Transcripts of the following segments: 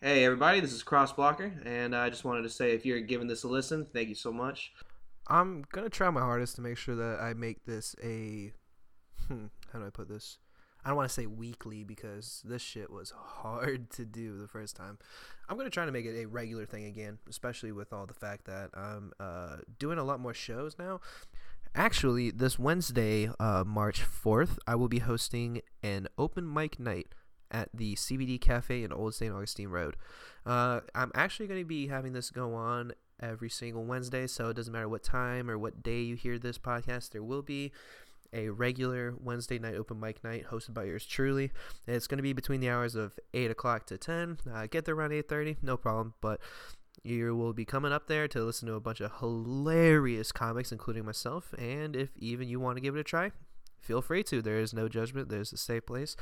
Hey everybody, this is Crossblocker, and I just wanted to say if you're giving this a listen, thank you so much. I'm gonna try my hardest to make sure that I make this a. Hmm, how do I put this? I don't want to say weekly because this shit was hard to do the first time. I'm gonna try to make it a regular thing again, especially with all the fact that I'm uh, doing a lot more shows now. Actually, this Wednesday, uh, March 4th, I will be hosting an open mic night at the CBD Cafe in Old St. Augustine Road. Uh, I'm actually going to be having this go on every single Wednesday, so it doesn't matter what time or what day you hear this podcast, there will be a regular Wednesday night open mic night hosted by yours truly. It's going to be between the hours of 8 o'clock to 10. Uh, get there around 8.30, no problem, but you will be coming up there to listen to a bunch of hilarious comics, including myself, and if even you want to give it a try, feel free to. There is no judgment. There's a safe place.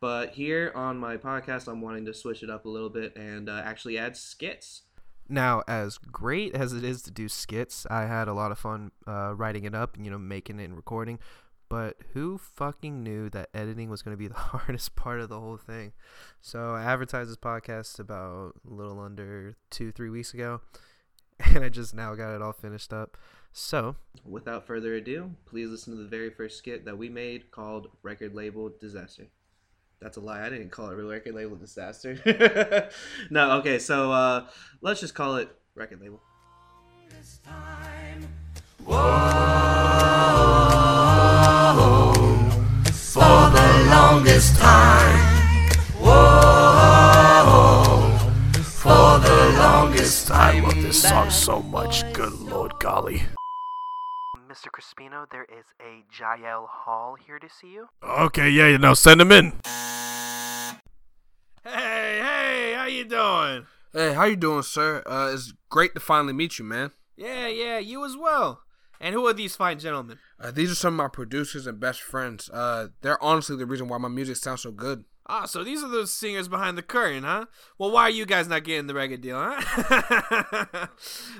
But here on my podcast, I'm wanting to switch it up a little bit and uh, actually add skits. Now, as great as it is to do skits, I had a lot of fun uh, writing it up and you know making it and recording. But who fucking knew that editing was going to be the hardest part of the whole thing? So I advertised this podcast about a little under two, three weeks ago, and I just now got it all finished up. So, without further ado, please listen to the very first skit that we made called Record Label Disaster. That's a lie. I didn't call it record label disaster. no, okay, so uh, let's just call it record label. Whoa, for the longest time. Whoa, for the longest time. I love this song so much. Good lord golly. Mr. Crispino, there is a Jyel Hall here to see you. Okay, yeah, now send him in. Hey, hey, how you doing? Hey, how you doing, sir? Uh, it's great to finally meet you, man. Yeah, yeah, you as well. And who are these fine gentlemen? Uh, these are some of my producers and best friends. Uh, they're honestly the reason why my music sounds so good. Ah, so these are those singers behind the curtain, huh? Well, why are you guys not getting the record deal, huh?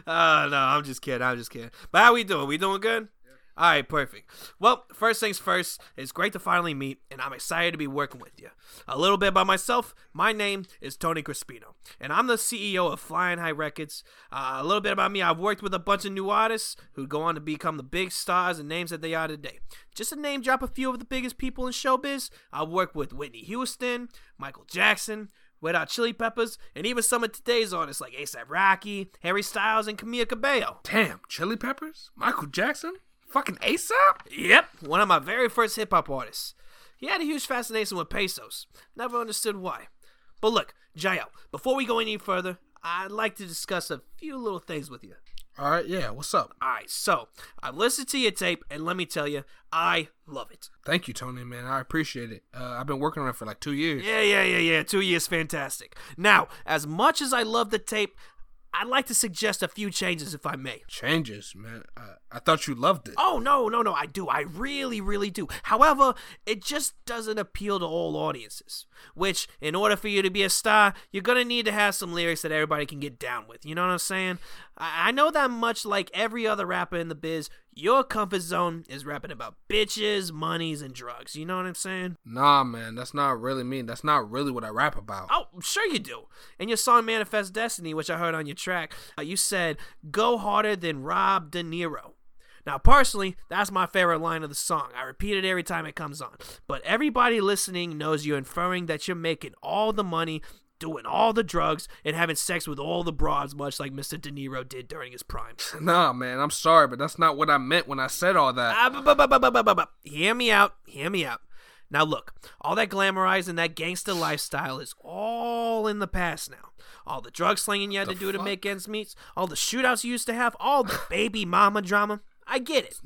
uh, no, I'm just kidding. I'm just kidding. But how we doing? We doing good? All right, perfect. Well, first things first, it's great to finally meet, and I'm excited to be working with you. A little bit about myself. My name is Tony Crispino, and I'm the CEO of Flying High Records. Uh, a little bit about me. I've worked with a bunch of new artists who go on to become the big stars and names that they are today. Just to name drop a few of the biggest people in showbiz, I've worked with Whitney Houston, Michael Jackson, Red Hot Chili Peppers, and even some of today's artists like ASAP Rocky, Harry Styles, and Camila Cabello. Damn, Chili Peppers? Michael Jackson? Fucking ASAP? Yep, one of my very first hip hop artists. He had a huge fascination with pesos. Never understood why. But look, Jyel, before we go any further, I'd like to discuss a few little things with you. All right, yeah, what's up? All right, so I've listened to your tape, and let me tell you, I love it. Thank you, Tony, man. I appreciate it. Uh, I've been working on it for like two years. Yeah, yeah, yeah, yeah. Two years, fantastic. Now, as much as I love the tape, I'd like to suggest a few changes if I may. Changes, man. Uh, I thought you loved it. Oh, no, no, no, I do. I really, really do. However, it just doesn't appeal to all audiences. Which, in order for you to be a star, you're going to need to have some lyrics that everybody can get down with. You know what I'm saying? I, I know that much like every other rapper in the biz, your comfort zone is rapping about bitches, monies, and drugs. You know what I'm saying? Nah, man, that's not really me. That's not really what I rap about. Oh, sure you do. In your song Manifest Destiny, which I heard on your track, uh, you said, Go harder than Rob De Niro. Now, personally, that's my favorite line of the song. I repeat it every time it comes on. But everybody listening knows you're inferring that you're making all the money, doing all the drugs, and having sex with all the broads, much like Mr. De Niro did during his prime. Nah, man, I'm sorry, but that's not what I meant when I said all that. Ah, bu- bu- bu- Hear me out. Hear me out. Now, look, all that glamorizing, that gangster lifestyle is all in the past now. All the drug slinging you had The to do to make ends meet, all the shootouts you used to have, all the baby mama drama. I get it.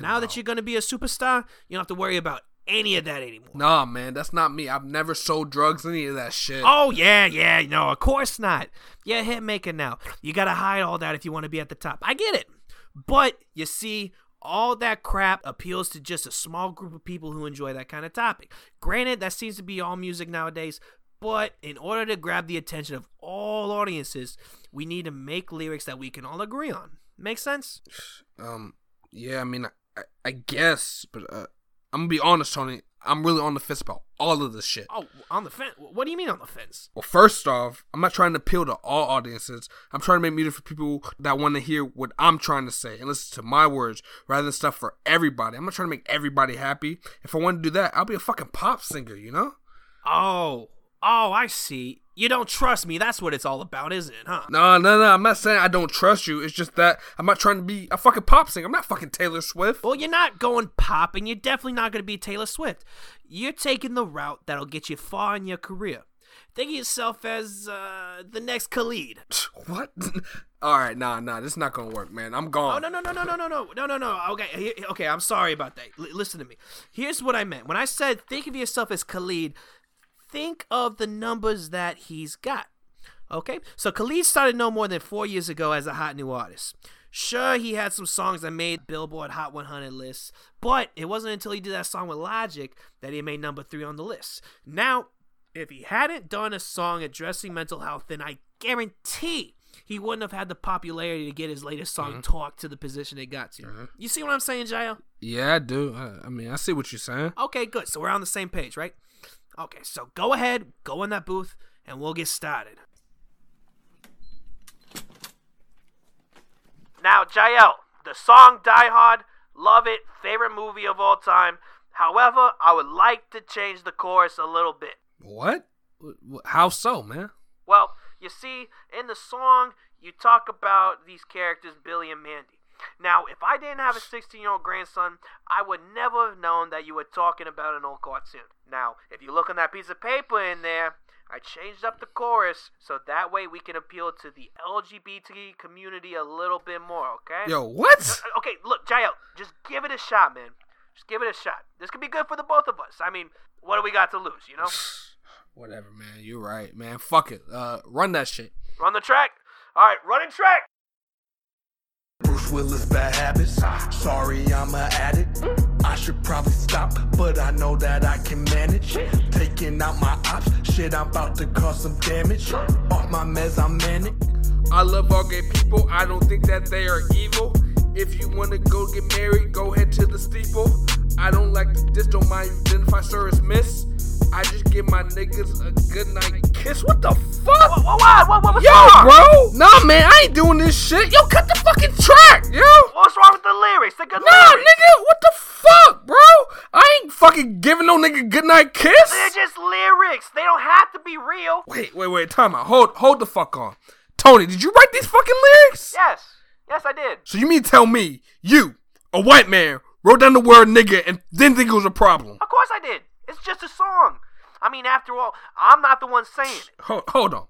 Now that you're going to be a superstar, you don't have to worry about any of that anymore. Nah, man, that's not me. I've never sold drugs, any of that shit. Oh, yeah, yeah, no, of course not. You're hit maker now. You got to hide all that if you want to be at the top. I get it. But, you see, all that crap appeals to just a small group of people who enjoy that kind of topic. Granted, that seems to be all music nowadays, but in order to grab the attention of all audiences, we need to make lyrics that we can all agree on. Make sense? Um, yeah, I mean, I, I guess, but uh, I'm gonna be honest, Tony. I'm really on the fence about all of this shit. Oh, on the fence. What do you mean on the fence? Well, first off, I'm not trying to appeal to all audiences. I'm trying to make music for people that want to hear what I'm trying to say and listen to my words rather than stuff for everybody. I'm not trying to make everybody happy. If I want to do that, I'll be a fucking pop singer, you know? Oh, oh, I see. You don't trust me. That's what it's all about, isn't it, huh? No, no, no. I'm not saying I don't trust you. It's just that I'm not trying to be a fucking pop singer. I'm not fucking Taylor Swift. Well, you're not going pop, and you're definitely not going to be Taylor Swift. You're taking the route that'll get you far in your career. Think of yourself as uh, the next Khalid. What? All right, nah, nah. This is not gonna work, man. I'm Oh gone. no no no no no no no no no no. Okay okay. I'm sorry about that. L- listen to me. Here's what I meant when I said think of yourself as Khalid. Think of the numbers that he's got. Okay, so Khalid started no more than four years ago as a hot new artist. Sure, he had some songs that made Billboard Hot 100 lists, but it wasn't until he did that song with Logic that he made number three on the list. Now, if he hadn't done a song addressing mental health, then I guarantee he wouldn't have had the popularity to get his latest song mm-hmm. talk to the position it got to. Mm-hmm. You see what I'm saying, Jyel? Yeah, I do. I, I mean, I see what you're saying. Okay, good. So we're on the same page, right? Okay, so go ahead, go in that booth, and we'll get started. Now, Jyel, the song Die Hard, love it, favorite movie of all time. However, I would like to change the chorus a little bit. What? Wh- wh- How so, man? Well, you see, in the song, you talk about these characters, Billy and Mandy. Now, if I didn't have a 16 year old grandson, I would never have known that you were talking about an old cartoon. Now, if you look on that piece of paper in there, I changed up the chorus so that way we can appeal to the LGBT community a little bit more, okay? Yo, what? Uh, Okay, look, Jyel, just give it a shot, man. Just give it a shot. This could be good for the both of us. I mean, what do we got to lose, you know? Whatever, man. You're right, man. Fuck it. Uh, run that shit. Run the track. All right, running track. Bruce Willis bad habits. Sorry, I'm an addict. I should probably stop, but I know that I can manage. Taking out my ops, shit, I'm about to cause some damage. Off my meds, I'm manic. I love all gay people. I don't think that they are evil. If you wanna go get married, go head to the steeple. I don't like to diss, don't mind you identify sir as miss. I just give my niggas a good night kiss. What the fuck? What, what, what, what, Yo, bro! Nah, man, I ain't doing this shit. Yo, cut the fucking track, yo! What's wrong with the lyrics? They're good Nah, lyrics. nigga, what the fuck, bro? I ain't fucking giving no nigga good night kiss. They're just lyrics. They don't have to be real. Wait, wait, wait, time out. Hold, hold the fuck on. Tony, did you write these fucking lyrics? Yes. Yes, I did. So you mean to tell me you, a white man, wrote down the word nigga and didn't think it was a problem? Of course I did. It's just a song. I mean, after all, I'm not the one saying it. Hold, hold on,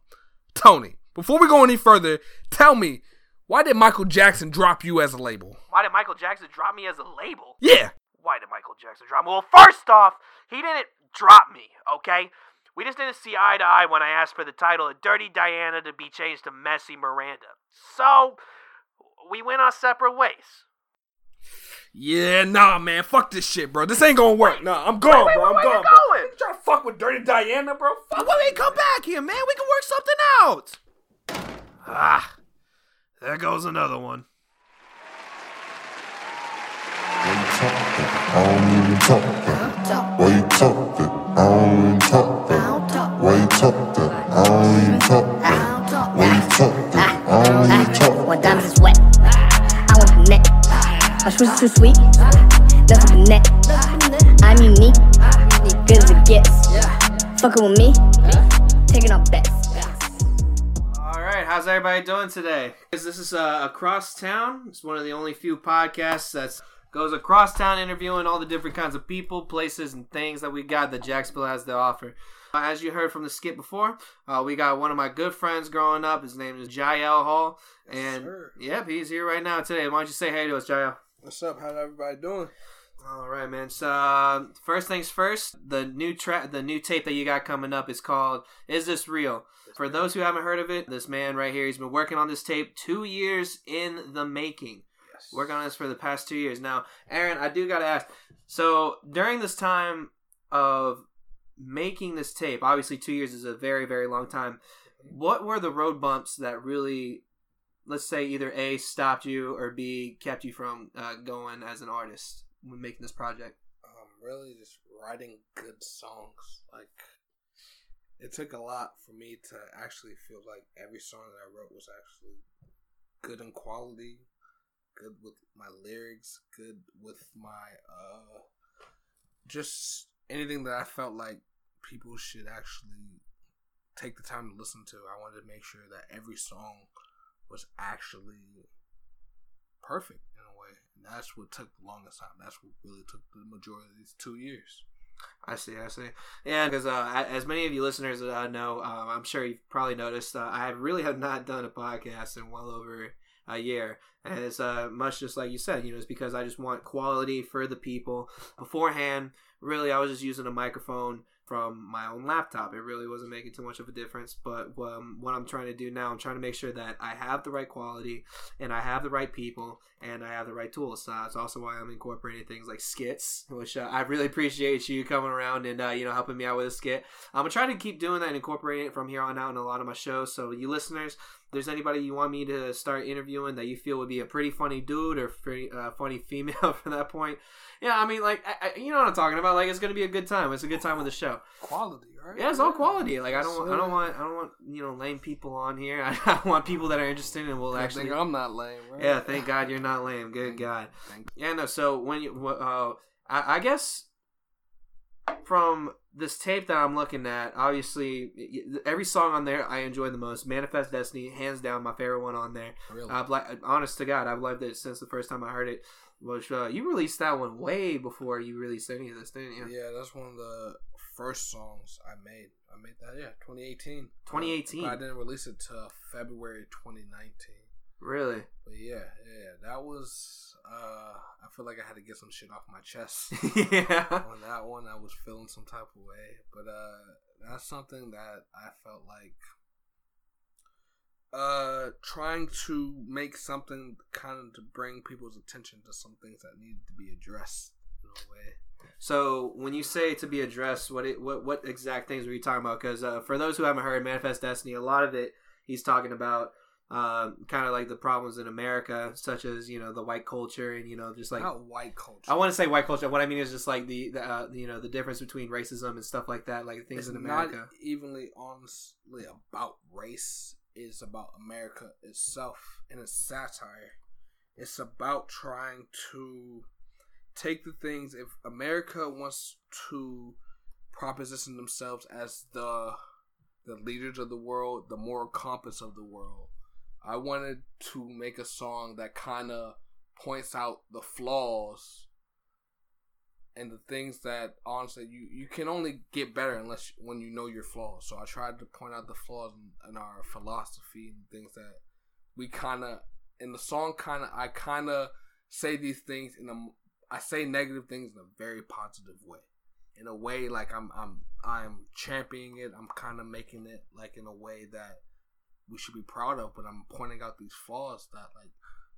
Tony. Before we go any further, tell me why did Michael Jackson drop you as a label? Why did Michael Jackson drop me as a label? Yeah, Why did Michael Jackson drop me? Well, first off, he didn't drop me, okay? We just didn't see eye to eye when I asked for the title of Dirty Diana to be changed to Messy Miranda. So, we went our separate ways. Yeah, nah, man, fuck this shit, bro. This ain't gonna work. Nah, I'm gone, wait, bro. I'm where you gone. going? You trying to fuck with Dirty Diana, bro? Fuck. Well, then come back here, man. We can work something out. Ah, there goes another one. Why you talk that? I don't even talk that. Why you talk that? I don't even talk that. Why you talk that? I don't even talk When diamonds is wet, My shoes is too sweet, nothing but net. I'm unique, good as it gets. Fucking with me, taking off bets. All right, how's everybody doing today? This is uh, across town. It's one of the only few podcasts that goes across town, interviewing all the different kinds of people, places, and things that we got that Jacksonville has to offer. Uh, as you heard from the skit before, uh, we got one of my good friends growing up. His name is Jyel Hall, and sir. yep, he's here right now today. Why don't you say hey to us, Jyel? What's up? How's everybody doing? All right, man. So uh, first things first, the new track, the new tape that you got coming up is called "Is This Real?" For those who haven't heard of it, this man right here, he's been working on this tape two years in the making. Yes. Working on this for the past two years. Now, Aaron, I do gotta ask. So during this time of making this tape, obviously two years is a very, very long time. What were the road bumps that really, let's say, either A stopped you or B kept you from uh, going as an artist when making this project? Um, really just writing good songs. Like it took a lot for me to actually feel like every song that I wrote was actually good in quality, good with my lyrics, good with my uh just anything that I felt like people should actually take the time to listen to. I wanted to make sure that every song was actually perfect in a way. And that's what took the longest time. That's what really took the majority of these two years. I see, I see. Yeah, because uh, as many of you listeners uh, know, um, I'm sure you've probably noticed, uh, I really have not done a podcast in well over a year. And it's uh, much just like you said, you know, it's because I just want quality for the people. Beforehand, really, I was just using a microphone from my own laptop. It really wasn't making too much of a difference. But um, what I'm trying to do now, I'm trying to make sure that I have the right quality and I have the right people and I have the right tools. So that's also why I'm incorporating things like skits, which uh, I really appreciate you coming around and uh, you know helping me out with a skit. I'm gonna try to keep doing that and incorporating it from here on out in a lot of my shows. So you listeners, there's anybody you want me to start interviewing that you feel would be a pretty funny dude or pretty uh, funny female from that point, yeah, I mean, like, I, I, you know what I'm talking about. Like, it's gonna be a good time. It's a good time with the show. Quality, right? Yeah, it's all quality. Like, I don't, I don't want, I don't want, you know, lame people on here. I, I want people that are interested and will actually. think I'm not lame, right? Yeah, thank God you're not lame. Good God. Thank Yeah, no. So when you, uh, I, I guess from this tape that I'm looking at, obviously every song on there I enjoy the most. Manifest Destiny, hands down, my favorite one on there. Really? I've like, honest to God, I've loved it since the first time I heard it. Which uh, you released that one way before you released any of this, didn't you? Yeah, that's one of the first songs I made. I made that, yeah, 2018. 2018. But I didn't release it till February 2019. Really? But yeah, yeah, that was. uh I feel like I had to get some shit off my chest. yeah. on that one, I was feeling some type of way, but uh that's something that I felt like uh trying to make something kind of to bring people's attention to some things that need to be addressed in a way. So when you say to be addressed, what it, what what exact things were you talking about? Because uh, for those who haven't heard Manifest Destiny, a lot of it he's talking about um, kind of like the problems in America, such as you know the white culture and you know just like Not white culture. I want to say white culture. What I mean is just like the, the uh, you know the difference between racism and stuff like that, like things it's in America. not evenly honestly about race. It's about America itself and its satire. It's about trying to take the things. If America wants to proposition themselves as the the leaders of the world, the moral compass of the world, I wanted to make a song that kind of points out the flaws and the things that honestly you you can only get better unless when you know your flaws. So I tried to point out the flaws in, in our philosophy and things that we kind of in the song kind of I kind of say these things in a I say negative things in a very positive way. In a way like I'm I'm I'm championing it. I'm kind of making it like in a way that we should be proud of, but I'm pointing out these flaws that like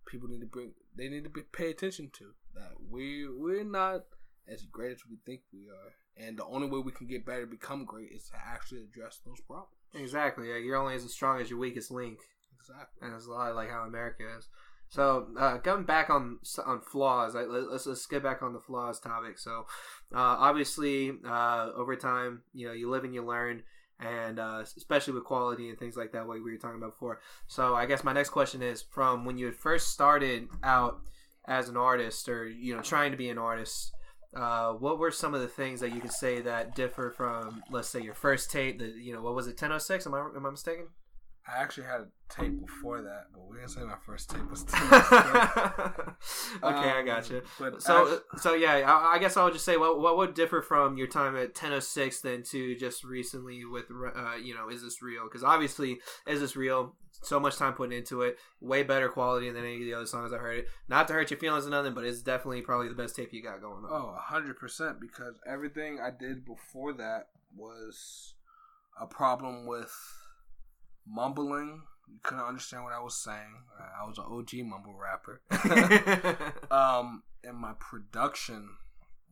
people need to bring they need to be, pay attention to that we we're not as great as we think we are and the only way we can get better become great is to actually address those problems Exactly. Yeah, you're only as strong as your weakest link. exactly and it's a lot like how America is. So uh, coming back on on flaws, I, let's let's get back on the flaws topic. So uh, obviously, uh, over time, you know, you live and you learn, and uh, especially with quality and things like that, like we were talking about before. So I guess my next question is: from when you had first started out as an artist, or you know, trying to be an artist. Uh, what were some of the things that you could say that differ from, let's say, your first tape? The you know, what was it, ten oh six? Am I am I mistaken? I actually had a tape before that but we're gonna say my first tape was okay, I Um, gotcha. but So, actu- so yeah, I, I guess I would just say, what what would differ from your time at 1006 then to just recently with, uh, you know, is this real? Because obviously, is this real? So much time put into it, way better quality than any of the other songs I heard it. Not to hurt your feelings or nothing, but it's definitely probably the best tape you got going on. Oh, hundred percent. Because everything I did before that was a problem with mumbling. You couldn't understand what I was saying. I was an OG mumble rapper. um, and my production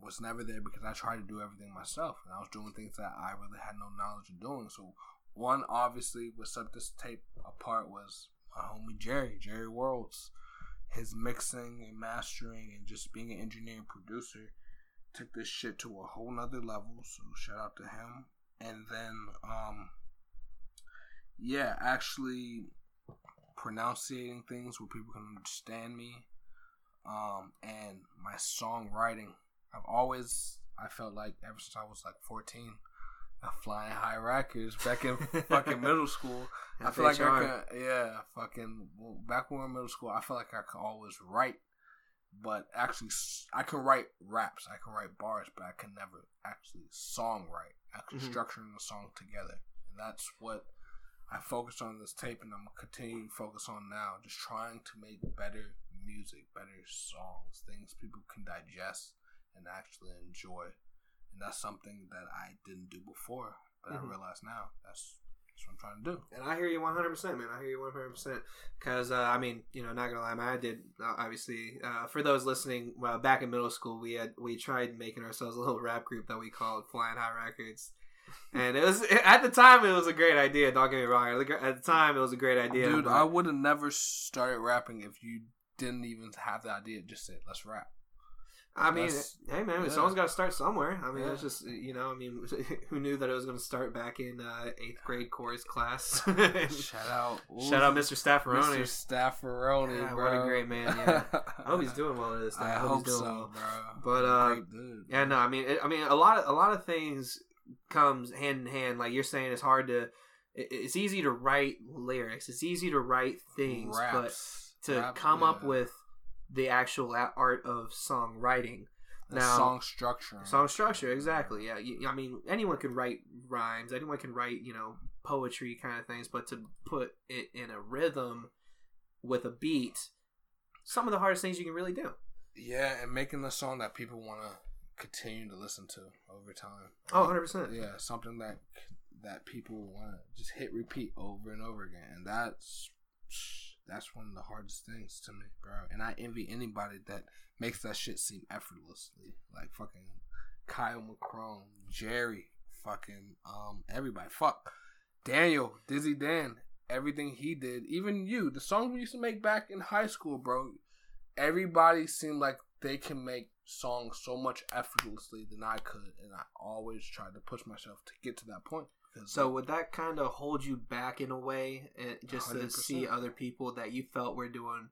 was never there because I tried to do everything myself, and I was doing things that I really had no knowledge of doing. So, one obviously what set this tape apart was my homie Jerry, Jerry Worlds, his mixing and mastering, and just being an engineer and producer. took this shit to a whole nother level. So shout out to him. And then, um, yeah, actually pronunciating things where people can understand me. Um, and my songwriting. I've always, I felt like ever since I was like 14, flying high records back in fucking middle school. I feel like I could, yeah, fucking well, back when we were in middle school, I felt like I could always write, but actually, I can write raps, I can write bars, but I can never actually songwrite, actually Mhm. structuring the song together, and that's what I focused on this tape, and I'm gonna continue to focus on now, just trying to make better music, better songs, things people can digest and actually enjoy, and that's something that I didn't do before, but Mhm. I realize now that's that's what I'm trying to do. And I hear you 100%, man. I hear you 100%. Because, uh, I mean, you know, not going to lie, man, I did, uh, obviously, uh, for those listening, well, back in middle school, we had, we tried making ourselves a little rap group that we called Flying High Records. And it was, at the time, it was a great idea. Don't get me wrong. At the- At the time, it was a great idea. Dude, but- I would have never started rapping if you didn't even have the idea. Just said, "Let's rap." I mean, That's- hey man, yeah. someone's got to start somewhere. I mean, Yeah. it's just you know, I mean, who knew that it was going to start back in uh, eighth grade chorus class? Shout out, Shout out, Mr. Staffaroni. Mr. Staffaroni, Yeah, bro. what a great man, yeah. I hope he's doing well in this. I I, hope he's doing so, well. bro. But, uh, dude. Yeah, no, I mean, it, I mean, a lot of a lot of things comes hand in hand. Like you're saying, it's hard to. It, it's easy to write lyrics. It's easy to write things, Raps. but to Raps, come up with the actual art of songwriting. Now- song structure. Song structure, exactly. Yeah, I mean, anyone can write rhymes. Anyone can write, you know, poetry kind of things. But to put it in a rhythm with a beat, some of the hardest things you can really do. Yeah, and making the song that people want to continue to listen to over time. Oh, 100 percent. yeah, something that that people want to just hit repeat over and over again, and that's that's one of the hardest things to me, bro. And I envy anybody that makes that shit seem effortlessly, like fucking Kyle McCrone, Jerry, fucking um everybody, fuck Daniel, Dizzy Dan, everything he did, even you, the songs we used to make back in high school, bro. Everybody seemed like they can make songs so much effortlessly than I could, and I always tried to push myself to get to that point. So would that kind of hold you back in a way, eh, just to 100%. see other people that you felt were doing?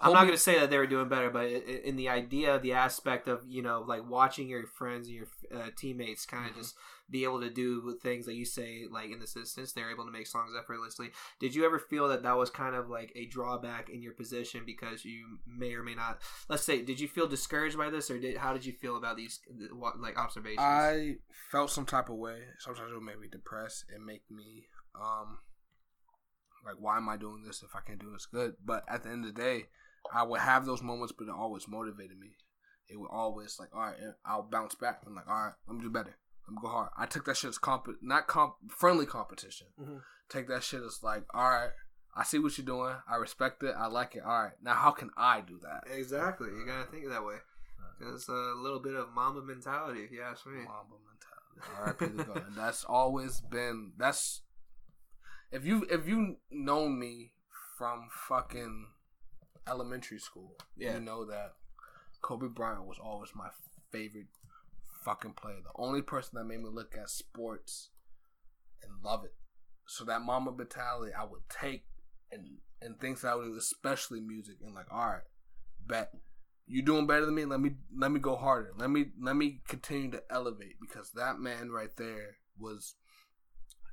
I'm not going to say that they were doing better, but in the idea, the aspect of you know, like watching your friends and your uh, teammates kind of Mhm. just be able to do things that you say, like in this instance, they're able to make songs effortlessly. Did you ever feel that that was kind of like a drawback in your position because you may or may not? Let's say, did you feel discouraged by this, or did how did you feel about these like observations? I felt some type of way. Sometimes it would make me depressed and make me um like why am I doing this if I can't do this good? But at the end of the day, I would have those moments, but it always motivated me. It would always like, all right, I'll bounce back. I'm like, all right, let me do better. Let me go hard. I took that shit as comp, not comp, friendly competition. Mhm. Take that shit as like, all right, I see what you're doing. I respect it. I like it. All right, now how can I do that? Exactly. You gotta think that way. It's a little bit of Mamba mentality, if you ask me. Mamba mentality. All right, And that's always been that's if you if you known me from fucking elementary school, Yeah. you know that Kobe Bryant was always my favorite fucking player. The only person that made me look at sports and love it. So that Mamba mentality I would take and and things that I would do, especially music, and like, all right, bet you doing better than me. Let me let me go harder. Let me let me continue to elevate because that man right there was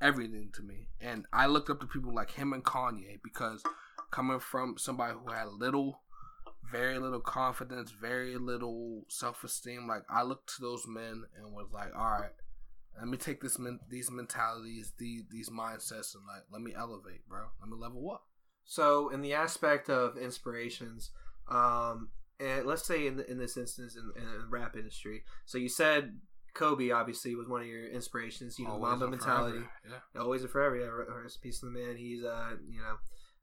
everything to me. And I looked up to people like him and Kanye because coming from somebody who had little, very little confidence, very little self esteem, like I looked to those men and was like, all right. Let me take this men- these mentalities, these these mindsets, and like let me elevate, bro. Let me level up. So, in the aspect of inspirations, um, and let's say in, in this instance in, in the rap industry, so you said Kobe obviously was one of your inspirations. You know, Always Mamba mentality, forever. Yeah. always and forever. Yeah, rest in peace to the man. He's uh, you know,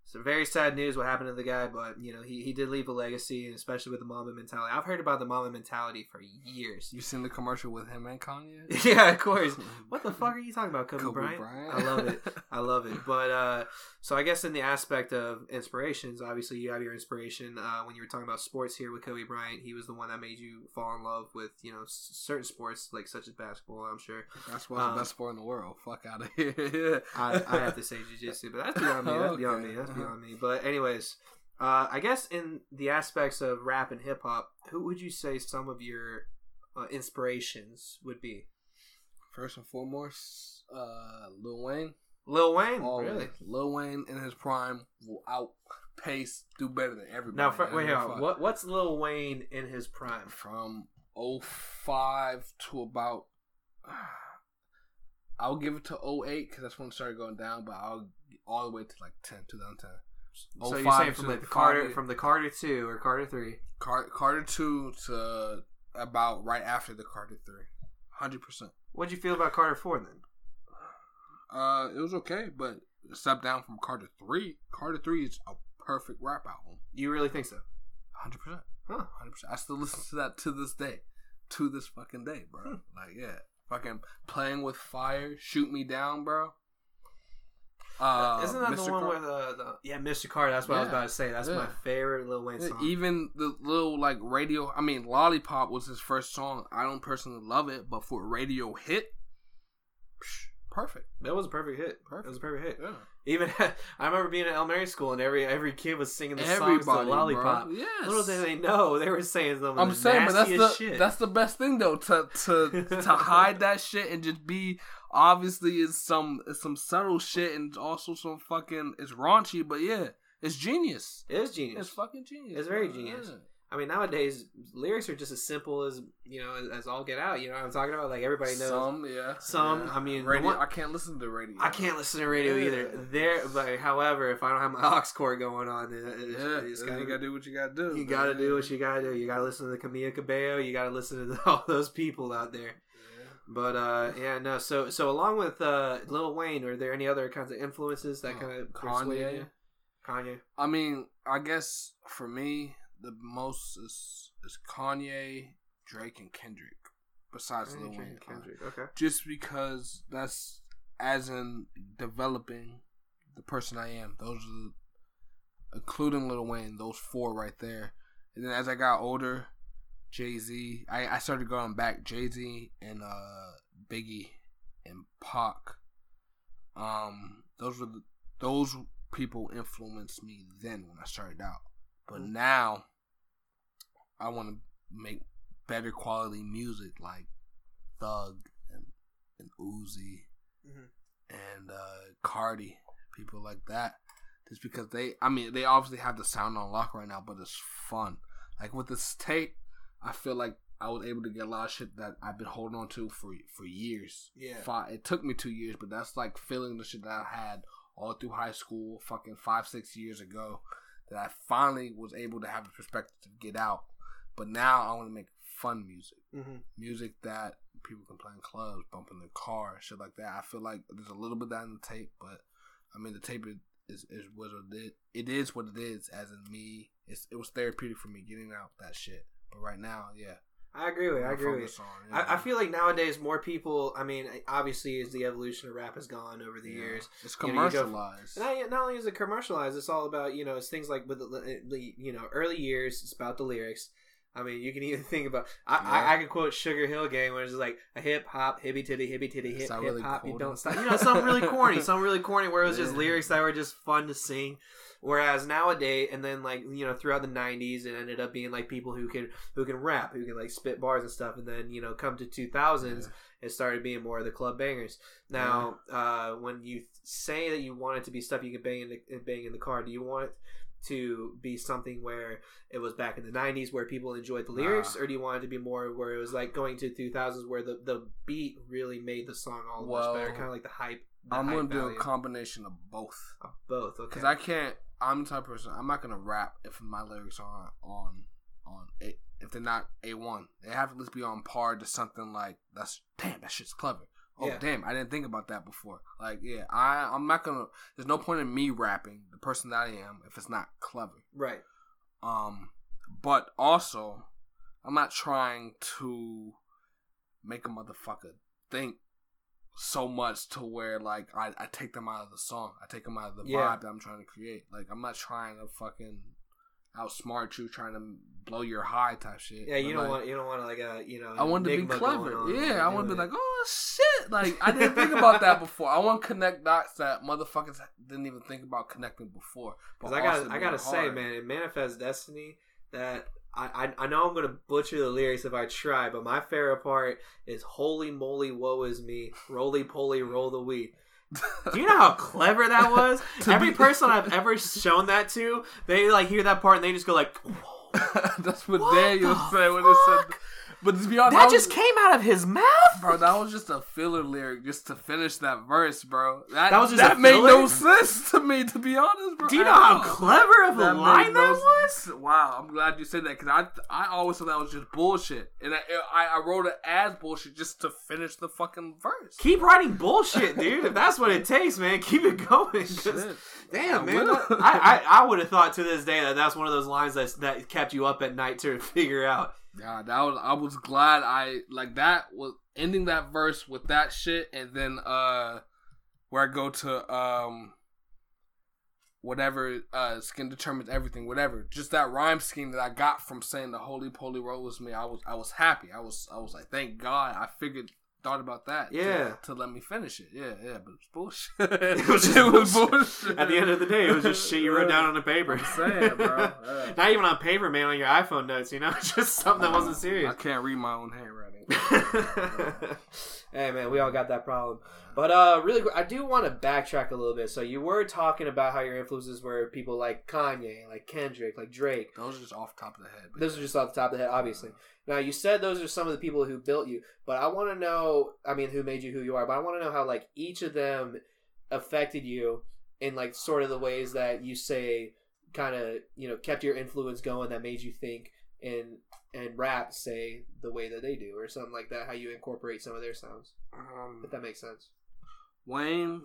So very sad news what happened to the guy, but you know he, he did leave a legacy, and especially with the Mamba mentality. I've heard about the Mamba mentality for years. You seen the commercial with him and Kanye? yeah, of course. What the fuck are you talking about, Kobe, Kobe Bryant? Bryant. I love it. I love it. But uh, so I guess in the aspect of inspirations, obviously you have your inspiration. Uh, when you were talking about sports here with Kobe Bryant, he was the one that made you fall in love with you know s- certain sports like such as basketball. I'm sure. That's what's Um, the best sport in the world. Fuck out of here. I, I have to say jujitsu, but that's beyond me. That's beyond Okay. me. That's beyond me. But anyways, uh, I guess in the aspects of rap and hip hop, who would you say some of your uh, inspirations would be? First and foremost, uh, Lil Wayne. Lil Wayne, Always. really? Lil Wayne in his prime will outpace, do better than everybody. Now, for, wait, don't here, give a fuck. what what's Lil Wayne in his prime? From 05 to about, I'll give it to 08 because that's when it started going down, but I'll all the way to like 10, 2010. So you're saying from the Carter, Kanye- from the Carter two or Carter three? Car- Carter 2 to about right after the Carter 3. 100%. What'd you feel about Carter four then? Uh, it was okay, but step down from Carter 3. Carter 3 is a perfect rap album. You really think so? 100%. Huh? 100%. I still listen to that to this day. To this fucking day, bro. Hmm. Like, yeah. Fucking playing with fire, shoot me down, bro. Uh, Isn't that Mr. the one Car- with uh, the yeah, Mr. Carter? That's what I was about to say. That's my favorite Lil Wayne song. Even the little like radio, I mean, Lollipop was his first song. I don't personally love it, but for a radio hit, psh, perfect. That was a perfect hit. Perfect. That was a perfect hit. Yeah. Even I remember being in elementary school and every every kid was singing the songs to Lollipop. bro. Yes. Little did they know they were saying some I'm saying, but that's the shit. that's the best thing though to to to hide that shit and just be obviously is some is some subtle shit and also some fucking it's raunchy, but yeah, it's genius. it is genius. It's fucking genius. It's very genius. Yeah. I mean, nowadays lyrics are just as simple as you know as, as all get out. You know what I'm talking about? Like everybody knows. Some, yeah, Some, yeah. I mean, radio. one- I can't listen to the radio. I can't listen to radio Yeah. either. There, but however, if I don't have my aux cord going on, then it's, Yeah, it's gotta, you gotta do what you gotta do. You gotta do what you gotta do. You gotta listen to the Camila Cabello. You gotta listen to all those people out there. But uh, yeah, no. So so along with uh, Lil Wayne, are there any other kinds of influences that Uh, kind of Kanye. Kanye. I mean, I guess for me, the most is is Kanye, Drake, and Kendrick. Besides Lil Wayne, Kendrick. Okay. just because that's as in developing the person I am. Those are, the, including Lil Wayne, those four right there. And then as I got older, Jay Z, I, I started going back. Jay Z and uh, Biggie and Pac. Um, those were the, those people influenced me then when I started out. But now, I want to make better quality music like Thug and and Uzi Mhm. and uh, Cardi, people like that. Just because they, I mean, they obviously have the sound on lock right now, but it's fun. Like with this tape, I feel like I was able to get a lot of shit that I've been holding on to for for years. Yeah. Five, it took me two years, but that's like feeling the shit that I had all through high school, fucking five, six years ago, that I finally was able to have the perspective to get out. But now I want to make fun music Mm-hmm. music that people can play in clubs, bump in their car, shit like that. I feel like there's a little bit of that in the tape, but I mean the tape is is, what it is. It is what it is. As in me, it's it was therapeutic for me getting out that shit. But right now, yeah, I agree with. you, I agree with. you. on, yeah. I, I feel like nowadays more people. I mean, obviously, as the evolution of rap has gone over the Yeah. years, it's you know, you go- commercialized. Not, not only is it commercialized, it's all about you know it's things like with the, the you know early years. It's about the lyrics. I mean, you can even think about. I, Yeah. I, I could quote Sugar Hill Gang, where it's just like a hip hop, hippy titty, hippy titty, hip hip really hop. You don't stop. You know, something really corny, something really corny, where it was just Yeah. lyrics that were just fun to sing. Whereas nowadays, and then like you know throughout the '90s, it ended up being like people who can who can rap, who can like spit bars and stuff. And then you know come to 2000s, it started being more of the club bangers. Now, uh, when you say that you want it to be stuff you can bang in the bang in the car, do you want it to be something where it was back in the 90s where people enjoyed the lyrics Nah. or do you want it to be more where it was like going to 2000s where the, the beat really made the song all Well, much better kind of like the hype the I'm hype gonna do a combination of both. of both okay Because I can't. I'm the type of person. I'm not gonna rap if my lyrics aren't on on it. If they're not a one, they have to at least be on par to something like that's damn that shit's clever. Oh Yeah. damn, I didn't think about that before. Like, yeah, I I'm not gonna. There's no point in me rapping the person that I am if it's not clever. Right. Um, but also, I'm not trying to make a motherfucker think so much to where like I, I take them out of the song. I take them out of the Yeah. vibe that I'm trying to create. Like I'm not trying to fucking outsmart you, trying to blow your high type shit. Yeah, you But, don't like, want you don't want to like a you know. I want to be clever. Yeah, I want to be like, oh shit! Like I didn't think about that before. I want to connect dots that motherfuckers didn't even think about connecting before. Because I got I gotta say, hard. man, in Manifest Destiny, that I, I I know I'm gonna butcher the lyrics if I try, but my favorite part is "Holy moly, woe is me, roly poly, roll the weed." Do you know how clever that was? Every person I've ever shown that to, they like hear that part and they just go like, That's what, What Daniel the said when it said. Fuck? But to be honest, "That was- just came out of his mouth." bro. That was just a filler lyric just to finish that verse, bro. That, That was just that a made no sense to me, to be honest, bro. Do you know how clever of a line made that no was? sense. Wow, I'm glad you said that because I I always thought that was just bullshit, and I, I I wrote it as bullshit just to finish the fucking verse. Keep writing bullshit, dude. If that's what it takes, man, keep it going. Shit. Damn, I man. I, I, I would have thought to this day that that's one of those lines that that kept you up at night to figure out. Yeah, that was I was glad I like that was ending that verse with that shit, and then uh where I go to um whatever uh skin determines everything, whatever. Just that rhyme scheme that I got from saying the holy poly roll was me. I was I was happy. I was I was like, thank God I figured thought about that. Yeah. To, let me finish it. Yeah, yeah, but it's bullshit. It was just bullshit. At the end of the day, it was just shit you wrote down on a paper. Bro. Yeah. Not even on paper, man, on your iPhone notes, you know? Just something that wasn't serious. I can't read my own handwriting. hey man, we all got that problem. But uh really I do want to backtrack a little bit. So you were talking about how your influences were people like Kanye, like Kendrick, like Drake. Those are just off the top of the head. Those are just off the top of the head, obviously. Now you said those are some of the people who built you, but I want to know. I mean, who made you who you are? But I want to know how like each of them affected you in like sort of the ways that you say kind of you know kept your influence going that made you think and and rap say the way that they do or something like that. How you incorporate some of their sounds, Um, if that makes sense. Wayne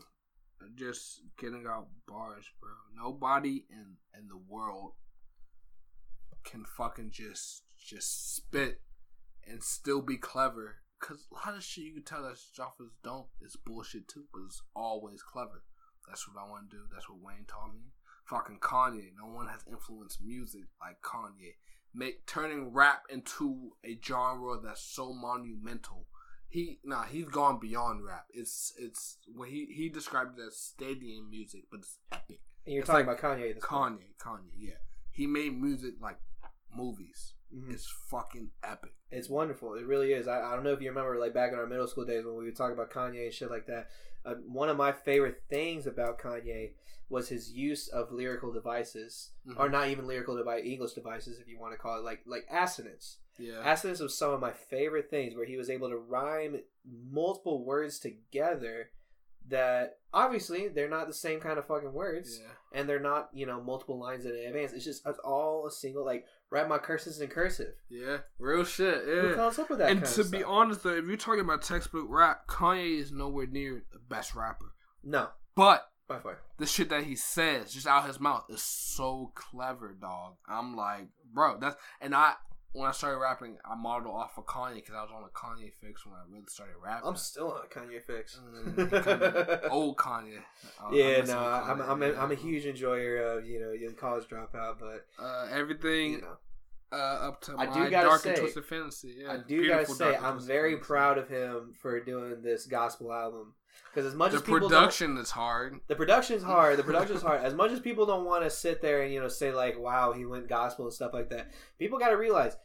just getting out bars, bro. Nobody in in the world can fucking just just spit and still be clever. Cause a lot of shit you can tell that Joffers don't is bullshit too, but it's always clever. That's what I want to do. That's what Wayne taught me. Fucking Kanye. No one has influenced music like Kanye. Make turning rap into a genre that's so monumental he nah he's gone beyond rap. It's it's when he he described it as stadium music, but it's epic. And you're It's talking like about Kanye. This point. Kanye, Kanye, yeah. He made music like movies. Mhm. It's fucking epic. It's wonderful. It really is. I, I don't know if you remember, like back in our middle school days when we would talk about Kanye and shit like that. Uh, one of my favorite things about Kanye was his use of lyrical devices, Mhm. or not even lyrical device, English devices, if you want to call it, like like assonance. Yeah. Assonance was some of my favorite things, where he was able to rhyme multiple words together. That obviously they're not the same kind of fucking words, yeah. and they're not you know multiple lines in advance. It's just it's all a single like write my curses in cursive. Yeah. Real shit. Who Yeah. comes up with that? And to be honest though, if you're talking about textbook rap, Kanye is nowhere near the best rapper. no, But by far. the shit that he says just out of his mouth is so clever, dog. I'm like, bro, that's and I when I started rapping, I modeled off of Kanye because I was on a Kanye fix when I really started rapping. I'm still on a Kanye fix. Mm, Kanye- old Kanye. I yeah, no, old I'm I'm a. I'm a huge enjoyer of you know your college dropout, but Uh, everything you know uh, up to I my do gotta dark say- and twisted fantasy. Yeah, I do gotta say I'm very Fantasy. proud of him for doing this gospel album because as much The as production is hard. the production's hard. The production's hard. As much as people don't want to sit there and you know say like, "Wow, he went gospel" and stuff like that, people got to realize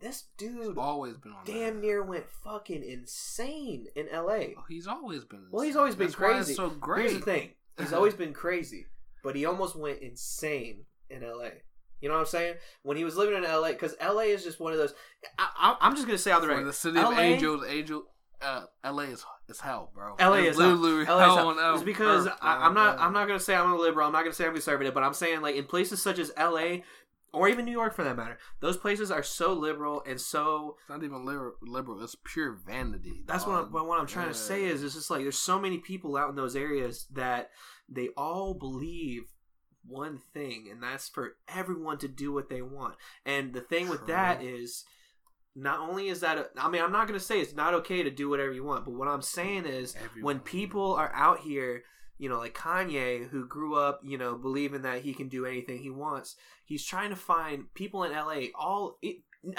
this dude Always been on. damn that. near went fucking insane in L.A. Oh, he's always been. Well, he's always been That's crazy. So great. Here's the thing: he's always been crazy, but he almost went insane in L.A. You know what I'm saying? When he was living in L.A., because L.A. is just one of those. I, I, I'm just gonna say on the record, the city of LA angels, angel. Uh, L.A. is is hell, bro. LA is hell. LA is hell. It's because earth, I, I'm not. I'm not gonna say I'm a liberal. I'm not gonna say I'm conservative. But I'm saying like in places such as L.A. or even New York for that matter. Those places are so liberal and so It's not even liberal. liberal it's pure vanity. That's what, I'm, what I'm trying to say is it's just like there's so many people out in those areas that they all believe one thing, and that's for everyone to do what they want. And the thing with that is, not only is that, a, I mean, I'm not going to say it's not okay to do whatever you want, but what I'm saying is when people are out here, you know, like Kanye, who grew up, you know, believing that he can do anything he wants, he's trying to find people in LA, all.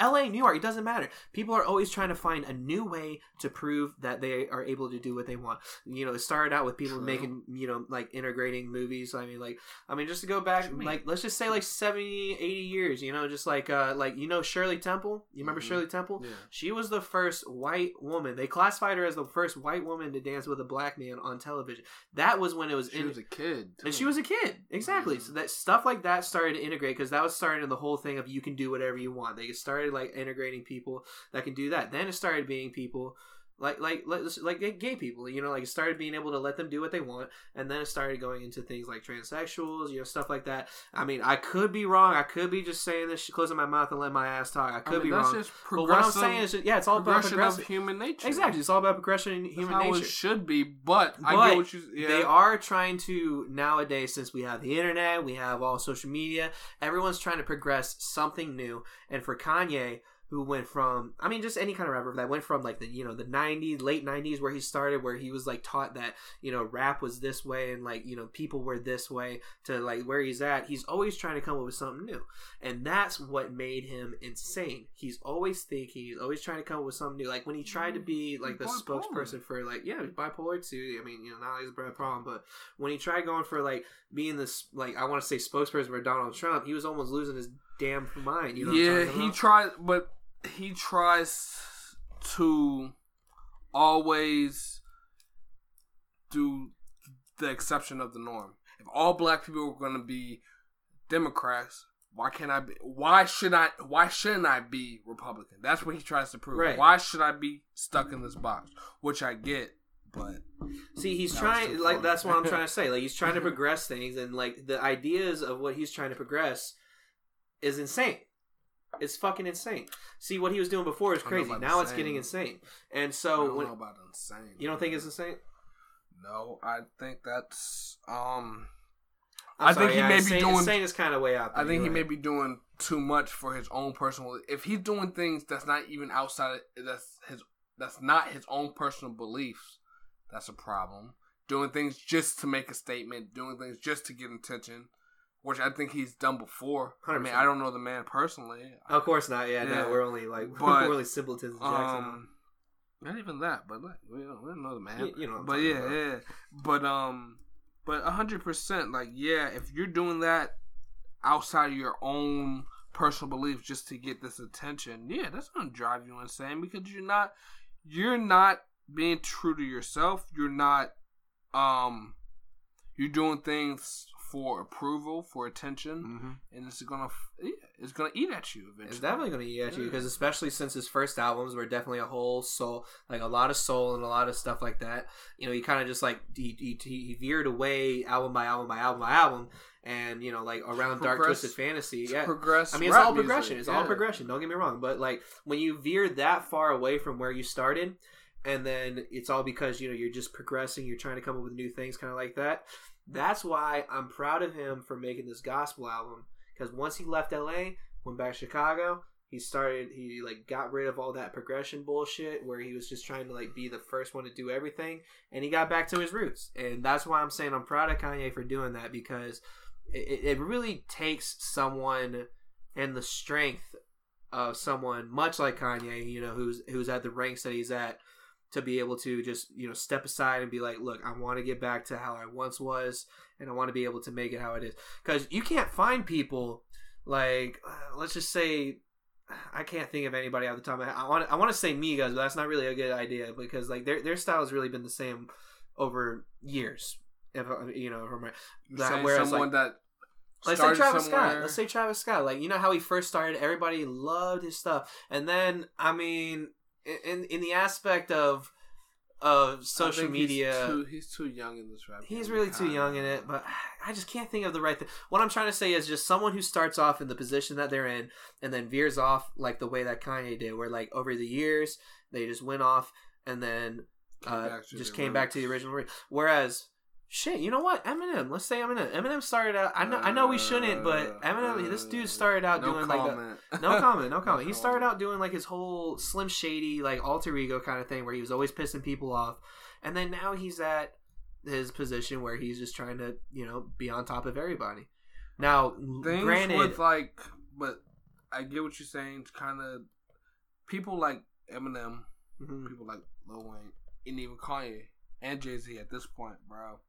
LA, New York, it doesn't matter. People are always trying to find a new way to prove that they are able to do what they want. You know, it started out with people True. making, you know, like integrating movies. I mean, like, I mean, just to go back, What you mean? like, let's just say like 70, 80 years, you know, just like, uh, like, you know, Shirley Temple? You remember Mhm. Shirley Temple? Yeah. She was the first white woman. They classified her as the first white woman to dance with a black man on television. That was when it was She in, was a kid. and she was a kid. Exactly. Mhm. So that stuff like that started to integrate because that was starting the whole thing of you can do whatever you want. They started like integrating people that can do that. Then it started being people like like like, like gay- people. You know, like it started being able to let them do what they want, and then it started going into things like transsexuals. You know, stuff like that. I mean, I could be wrong. I could be just saying this, closing my mouth and letting my ass talk. I I could mean, be that's wrong. just But what I'm saying is, just, yeah, it's all about progression of human nature. Exactly, it's all about progression in That's human how nature. it should be. But, I get what you. Yeah. They are trying to nowadays, since we have the internet, we have all social media. Everyone's trying to progress something new. And for Kanye, who went from, I mean, just any kind of rapper that went from like the you know the '90s, late '90s, where he started, where he was like taught that you know rap was this way and like you know people were this way, to like where he's at. He's always trying to come up with something new, and that's what made him insane. He's always thinking, he's always trying to come up with something new. Like when he tried to be mm, like the Bipolar. spokesperson for like yeah bipolar too. I mean you know not like a problem, but when he tried going for like being this like I want to say spokesperson for Donald Trump, he was almost losing his damn mind. You know? what I'm yeah, he tried, but he tries to always do the exception of the norm. If all black people were going to be Democrats, why can't I be? Why should I? Why shouldn't I be Republican? That's what he tries to prove. Right. Why should I be stuck in this box? Which I get, but See, he's trying like that's what I'm trying to say. Like he's trying to progress things, and like the ideas of what he's trying to progress is insane. It's fucking insane. See what he was doing before is I crazy. Now it's getting insane. And I so don't when know about insane. you don't think it's insane, No, I think that's um. I'm I think he yeah, may be doing- insane is kind of way out. There. I think he You're may be doing too much for his own personal. If he's doing things that's not even outside, of, that's his. That's not his own personal beliefs. That's a problem. Doing things just to make a statement, doing things just to get attention, which I think he's done before. I mean, 100%. I don't know the man personally. Of course not. Yeah, Yeah. no, we're only like But, we're only simpletons Jackson. Um, not even that, but like, we don't, we don't know the man. You- you know but yeah, about. yeah. But um, but a hundred percent, like yeah, if you're doing that outside of your own personal beliefs just to get this attention, yeah, that's gonna drive you insane because you're not, you're not being true to yourself. You're not, um, you're doing things for approval, for attention, Mm-hmm. and it's gonna, it's gonna eat at you eventually. It's definitely to eat at you because, especially since his first albums were definitely a whole soul, like a lot of soul and a lot of stuff like that. You know, he kind of just like he, he, he veered away album by album by album by album, and you know, like around Dark Twisted Fantasy. Yeah, progress. I mean, it's all music, progression. It's all progression. Don't get me wrong, but like when you veer that far away from where you started, and then it's all because you know you're just progressing. You're trying to come up with new things, kind of like that. That's why I'm proud of him for making this gospel album. Because once he left LA, went back to Chicago, he started. He like got rid of all that progression bullshit where he was just trying to like be the first one to do everything, and he got back to his roots. And that's why I'm saying I'm proud of Kanye for doing that because it, it really takes someone and the strength of someone much like Kanye, you know, who's who's at the ranks that he's at, to be able to just you know step aside and be like, look, I want to get back to how I once was, and I want to be able to make it how it is. Because you can't find people like, uh, let's just say. I can't think of anybody off the top of my head. I want I want to say Migos, but that's not really a good idea because like their their style has really been the same over years. If you know, from that- someone like, that Let's say Travis somewhere- Scott. Let's say Travis Scott. Like you know how he first started, everybody loved his stuff, and then I mean, in in the aspect of of social think he's media. too- He's too, young in this rap. He's really too young in it, but I just can't think of the right thing. What I'm trying to say is just someone who starts off in the position that they're in and then veers off like the way that Kanye did, where like over the years they just went off and then uh, just came back to the original. Whereas, shit, you know what? Eminem. Let's say Eminem. Eminem started out. I know. I know we shouldn't, but Eminem. This dude started out no doing like. The, comment. no comment, no comment. He started out doing like his whole Slim Shady, like alter ego kind of thing, where he was always pissing people off, and then now he's at his position where he's just trying to, you know, be on top of everybody. Now, things granted, with like, but I get what you're saying. Kind of people like Eminem, Mhm. people like Lil Wayne, and even Kanye and Jay Z at this point, bro.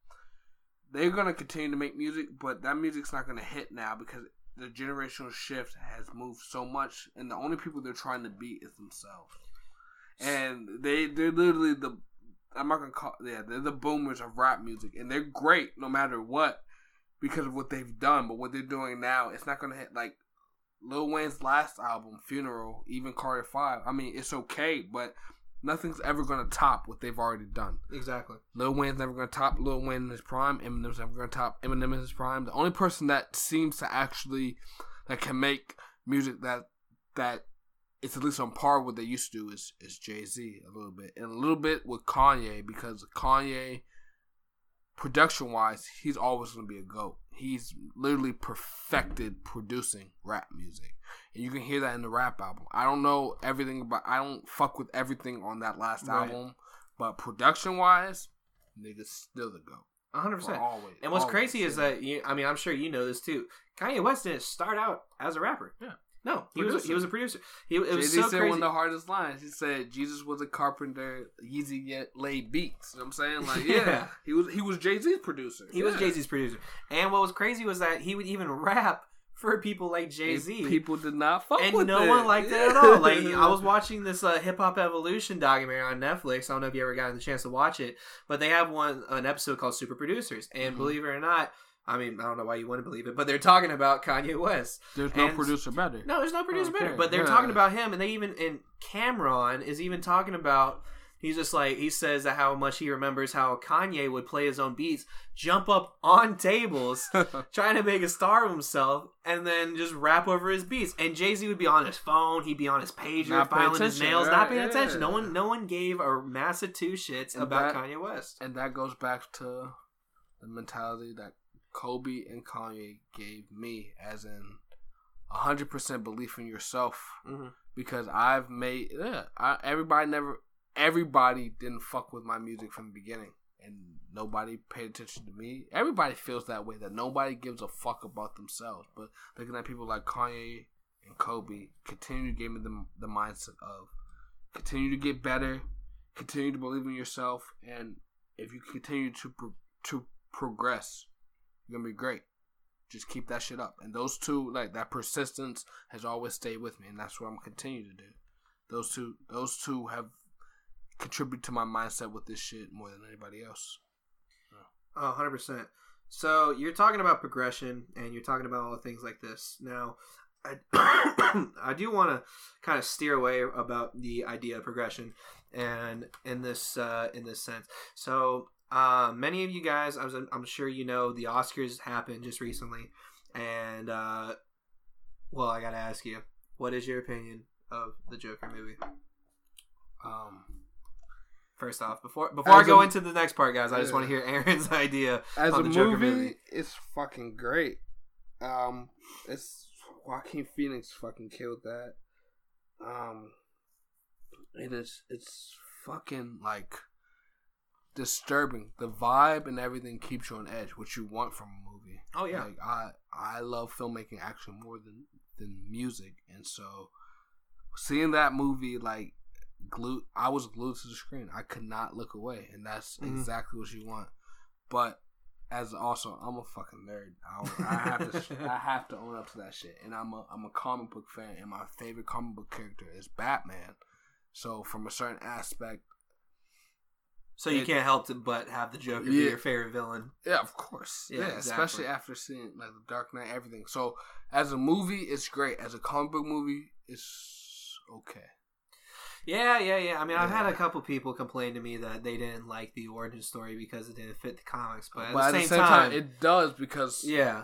They're gonna continue to make music, but that music's not gonna hit now because the generational shift has moved so much, and the only people they're trying to beat is themselves. And they they're literally the I'm not gonna call yeah they're the boomers of rap music, and they're great no matter what because of what they've done. But what they're doing now, it's not gonna hit like Lil Wayne's last album, Funeral, even Carter Five. I mean, it's okay, but nothing's ever gonna top what they've already done. exactly. Lil Wayne's never gonna top Lil Wayne in his prime. Eminem's never gonna top Eminem in his prime. The only person that seems to actually that can make music that that it's at least on par with what they used to do is is Jay Z a little bit and a little bit with Kanye because Kanye production wise he's always gonna be a goat. He's literally perfected producing rap music. And you can hear that in the rap album. I don't know everything about I don't fuck with everything on that last Right. album, but production wise, niggas still the goat. 100. For percent always. And what's always, crazy is that you, I mean, I'm sure you know this too. Kanye West didn't start out as a rapper. Yeah. No, he was Producer. he was a producer. He it was Jay-Z so said crazy. one of the hardest lines. He said Jesus was a carpenter, Yeezy yet laid beats. You know what I'm saying? Like, yeah, Yeah. he was he was Jay Z's producer. He was Jay Z's producer. And what was crazy was that he would even rap for people like Jay Z. People did not fuck and with no it. one liked it at all. Like I was watching this uh, Hip Hop Evolution documentary on Netflix. I don't know if you ever got the chance to watch it, but they have one an episode called Super Producers. And Mhm. believe it or not, I mean I don't know why you wouldn't believe it, but they're talking about Kanye West. There's no producer better. No, there's no producer Okay, better, but they're yeah. talking about him, and they even and Cameron is even talking about. He's just like he says that how much he remembers how Kanye would play his own beats, jump up on tables, trying to make a star of himself, and then just rap over his beats. And Jay Z would be on his phone, he'd be on his pager, Not filing his nails, right, not paying yeah. attention. No one, no one gave a massive two shits And about that- Kanye West. and that goes back to the mentality that Kobe and Kanye gave me, as in hundred percent belief in yourself. Mhm. Because I've made yeah, I, everybody never, everybody didn't fuck with my music from the beginning, and nobody paid attention to me. Everybody feels that way that nobody gives a fuck about themselves. But looking at people like Kanye and Kobe, continue to give me the the mindset of continue to get better, continue to believe in yourself, and if you continue to pro- to progress, you're gonna be great. Just keep that shit up. And those two, like that persistence, has always stayed with me, and that's what I'm continue to do. Those two, those two have contributed to my mindset with this shit more than anybody else. Oh, 100%. So you're talking about progression and you're talking about all the things like this. Now, I, I do want to kind of steer away about the idea of progression and in this uh, in this sense. So uh, many of you guys, I'm, I'm sure you know, the Oscars happened just recently, and uh, well, I gotta ask you, what is your opinion of the Joker movie? Um, First off, before before I go a- into the next part, guys, I just want to hear Aaron's idea as on a the Joker movie, movie. it's fucking great. Um, it's Joaquin Phoenix fucking killed that. Um, it is. It's fucking like disturbing. The vibe and everything keeps you on edge, which you want from a movie. Oh yeah. Like I, I love filmmaking action more than than music, and so seeing that movie like glued, I was glued to the screen. I could not look away, and that's Mhm. exactly what you want. But as also, I'm a fucking nerd. I, I have to, I have to own up to that shit. And I'm a, I'm a comic book fan, and my favorite comic book character is Batman. So from a certain aspect, So you It- can't help but have the Joker be your favorite villain. Yeah, of course. Yeah, Yeah, exactly. especially after seeing like the Dark Knight, everything. So as a movie, it's great. As a comic book movie, it's okay. Yeah, yeah, yeah. I mean, I've had a couple people complain to me that they didn't like the origin story because it didn't fit the comics. But at, but the, same time, it does because yeah,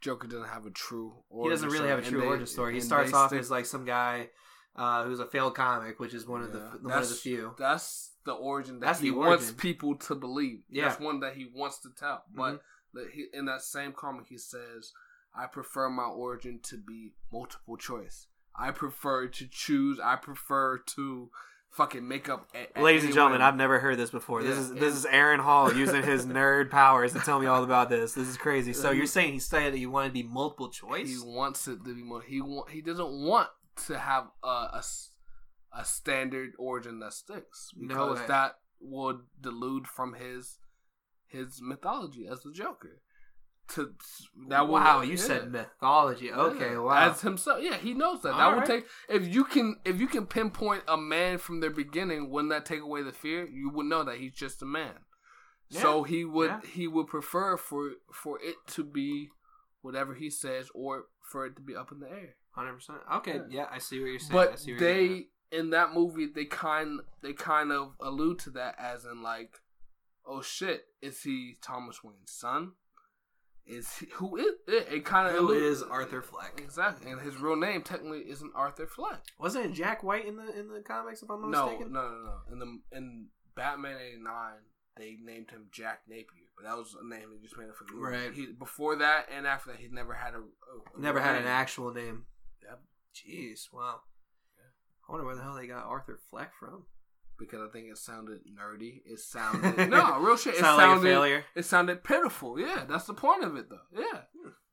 Joker doesn't have a true. he doesn't origin really have a true they- origin story. He starts off stick- as like some guy uh, who's a failed comic, which is one of Yeah, the one of the few. That's the origin that That's he wants people to believe. Yeah. That's one that he wants to tell. But Mhm. that he, in that same comic, he says, "I prefer my origin to be multiple choice. I prefer to choose. I prefer to fucking make up." a- Ladies and gentlemen, I've never heard this before. This Yeah, is this is Aaron Hall using his nerd powers to tell me all about this. This is crazy. So you're saying he said that you want to be multiple choice? He wants it to be more. He want. He doesn't want to have a a, a standard origin that sticks because way. that would delude from his his mythology as the Joker. To that would wow, you yeah. said mythology. Okay, Yeah. wow. As himself, yeah, he knows that. All that would take if you can if you can pinpoint a man from their beginning. Wouldn't that take away the fear? You would know that he's just a man. So he would Yeah. he would prefer for for it to be whatever he says, or for it to be up in the air. Hundred percent. Okay, Yeah. yeah. I see what you're saying. I But see what you're getting at. they in that movie they kind they kind of allude to that as in like, oh shit, is he Thomas Wayne's son? Is he, who is it? It kind of Who is Arthur Fleck? Exactly, and his real name technically isn't Arthur Fleck. Wasn't it Jack White in the in the comics? If I'm not No, no, mistaken. no, no. In the in Batman '89, they named him Jack Napier, but that was a name they just made up for the movie. Right. He, before that and after that, he never had a, a- Never had an actual name. Yep. Jeez, wow. I wonder where the hell they got Arthur Fleck from. because I think it sounded nerdy. It sounded no real shit. It Sounded like a sounded failure? It sounded pitiful. Yeah, that's the point of it, though. Yeah,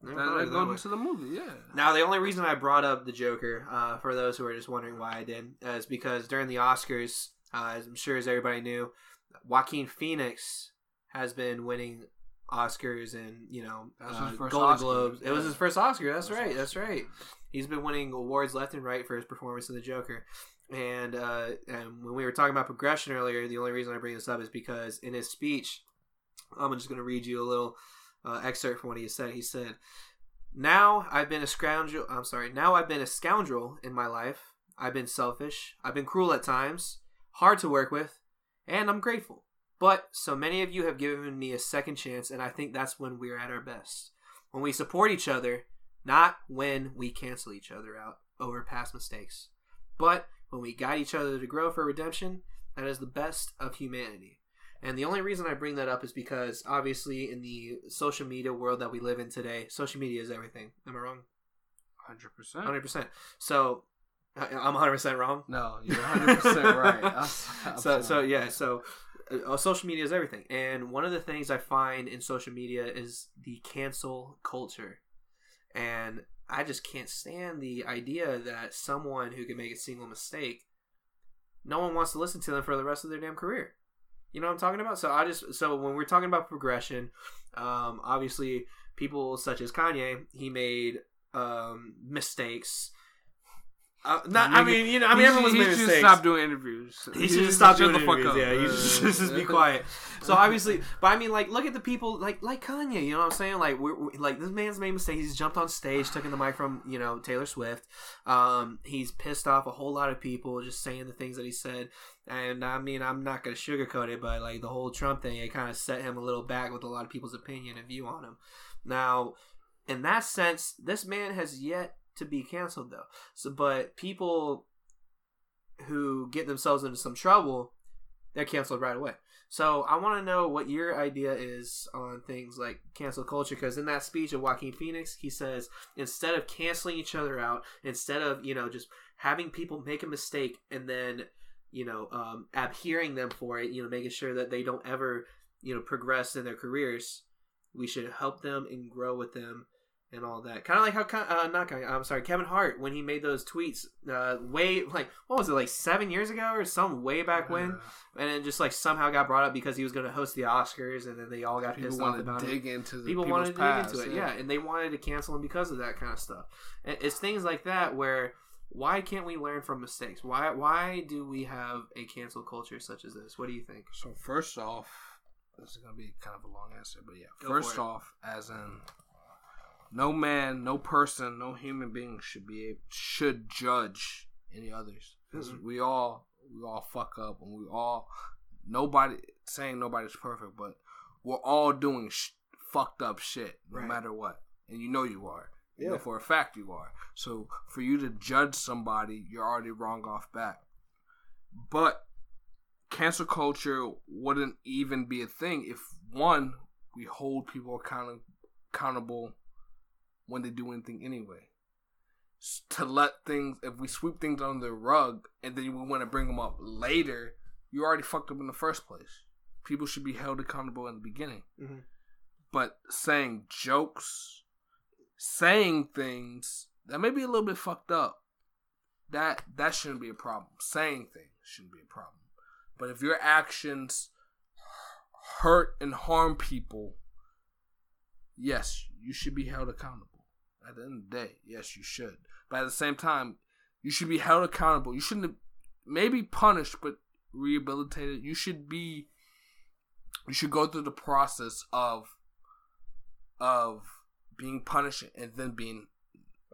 Never that, that it that goes way. into the movie. Yeah. Now, the only reason I brought up the Joker, uh, for those who are just wondering why I did, uh, is because during the Oscars, uh, as I'm sure as everybody knew, Joaquin Phoenix has been winning Oscars and you know uh, Golden Oscar. Globes. It was his first Oscar. That's First right. Oscar. That's right. He's been winning awards left and right for his performance in the Joker. And, uh, and when we were talking about progression earlier, the only reason I bring this up is because in his speech, I'm just going to read you a little uh, excerpt from what he said. He said, "Now I've been a scoundrel. I'm sorry. Now I've been a scoundrel in my life. I've been selfish. I've been cruel at times, hard to work with, and I'm grateful. But so many of you have given me a second chance, and I think that's when we're at our best. When we support each other, not when we cancel each other out over past mistakes, but when we guide each other to grow for redemption. That is the best of humanity." And the only reason I bring that up is because obviously in the social media world that we live in today, social media is everything. Am I wrong? Hundred percent. Hundred percent. So I- I'm hundred percent wrong. No, you're hundred percent right. That's- so so yeah so uh, social media is everything. And one of the things i find in social media is the cancel culture. And i just can't stand the idea that someone who can make a single mistake no one wants to listen to them for the rest of their damn career. You know what i'm talking about? So i just so when we're talking about progression um obviously people such as kanye he made um mistakes uh, not, I mean, you know, I mean, He everyone's should- made he should mistakes. stop doing interviews. He should just stop doing the fuck up. Yeah, he should just be quiet. So obviously, but I mean, like, look at the people like like Kanye. You know what I'm saying? Like, we're, we like this man's made mistakes. He's jumped on stage, taking the mic from you know Taylor Swift. Um, he's pissed off a whole lot of people just saying the things that he said. And I mean, I'm not gonna sugarcoat it, but like the whole Trump thing, it kind of set him a little back with a lot of people's opinion and view on him. Now, in that sense, this man has yet to be canceled though. So, but people who get themselves into some trouble, they're canceled right away. So I want to know what your idea is on things like cancel culture. Because in that speech of Joaquin Phoenix, he says instead of canceling each other out, instead of you know just having people make a mistake and then you know um, adhering them for it, you know making sure that they don't ever you know progress in their careers, we should help them and grow with them and all that. Kind of like how uh, not I'm sorry, Kevin Hart when he made those tweets uh, way like what was it like seven years ago or some way back when, and it just like somehow got brought up because he was going to host the Oscars, and then they all got People pissed off about to it. dig into the People wanted to past, dig into it, yeah. and they wanted to cancel him because of that kind of stuff. And it's things like that where why can't we learn from mistakes? Why why do we have a cancel culture such as this? What do you think? So first off, this is gonna be kind of a long answer, but yeah. Go first off, as in, no man, no person, no human being should be able, should judge any others because Mhm. we all We all fuck up, and we all nobody saying nobody's perfect, but we're all doing sh- fucked up shit no Right. matter what, and you know you are. You know Yeah. for a fact you are. So for you to judge somebody, you're already wrong off bat. But cancel culture wouldn't even be a thing if one we hold people account- accountable when they do anything anyway. To let things if we sweep things under the rug and then we want to bring them up later you already fucked up in the first place. People should be held accountable in the beginning. Mhm. but saying jokes saying things that may be a little bit fucked up that that shouldn't be a problem. Saying things shouldn't be a problem. But if your actions hurt and harm people yes you should be held accountable at the end of the day yes you should. But at the same time you should be held accountable. You shouldn't maybe punished but rehabilitated. You should be you should go through the process of of being punished and then being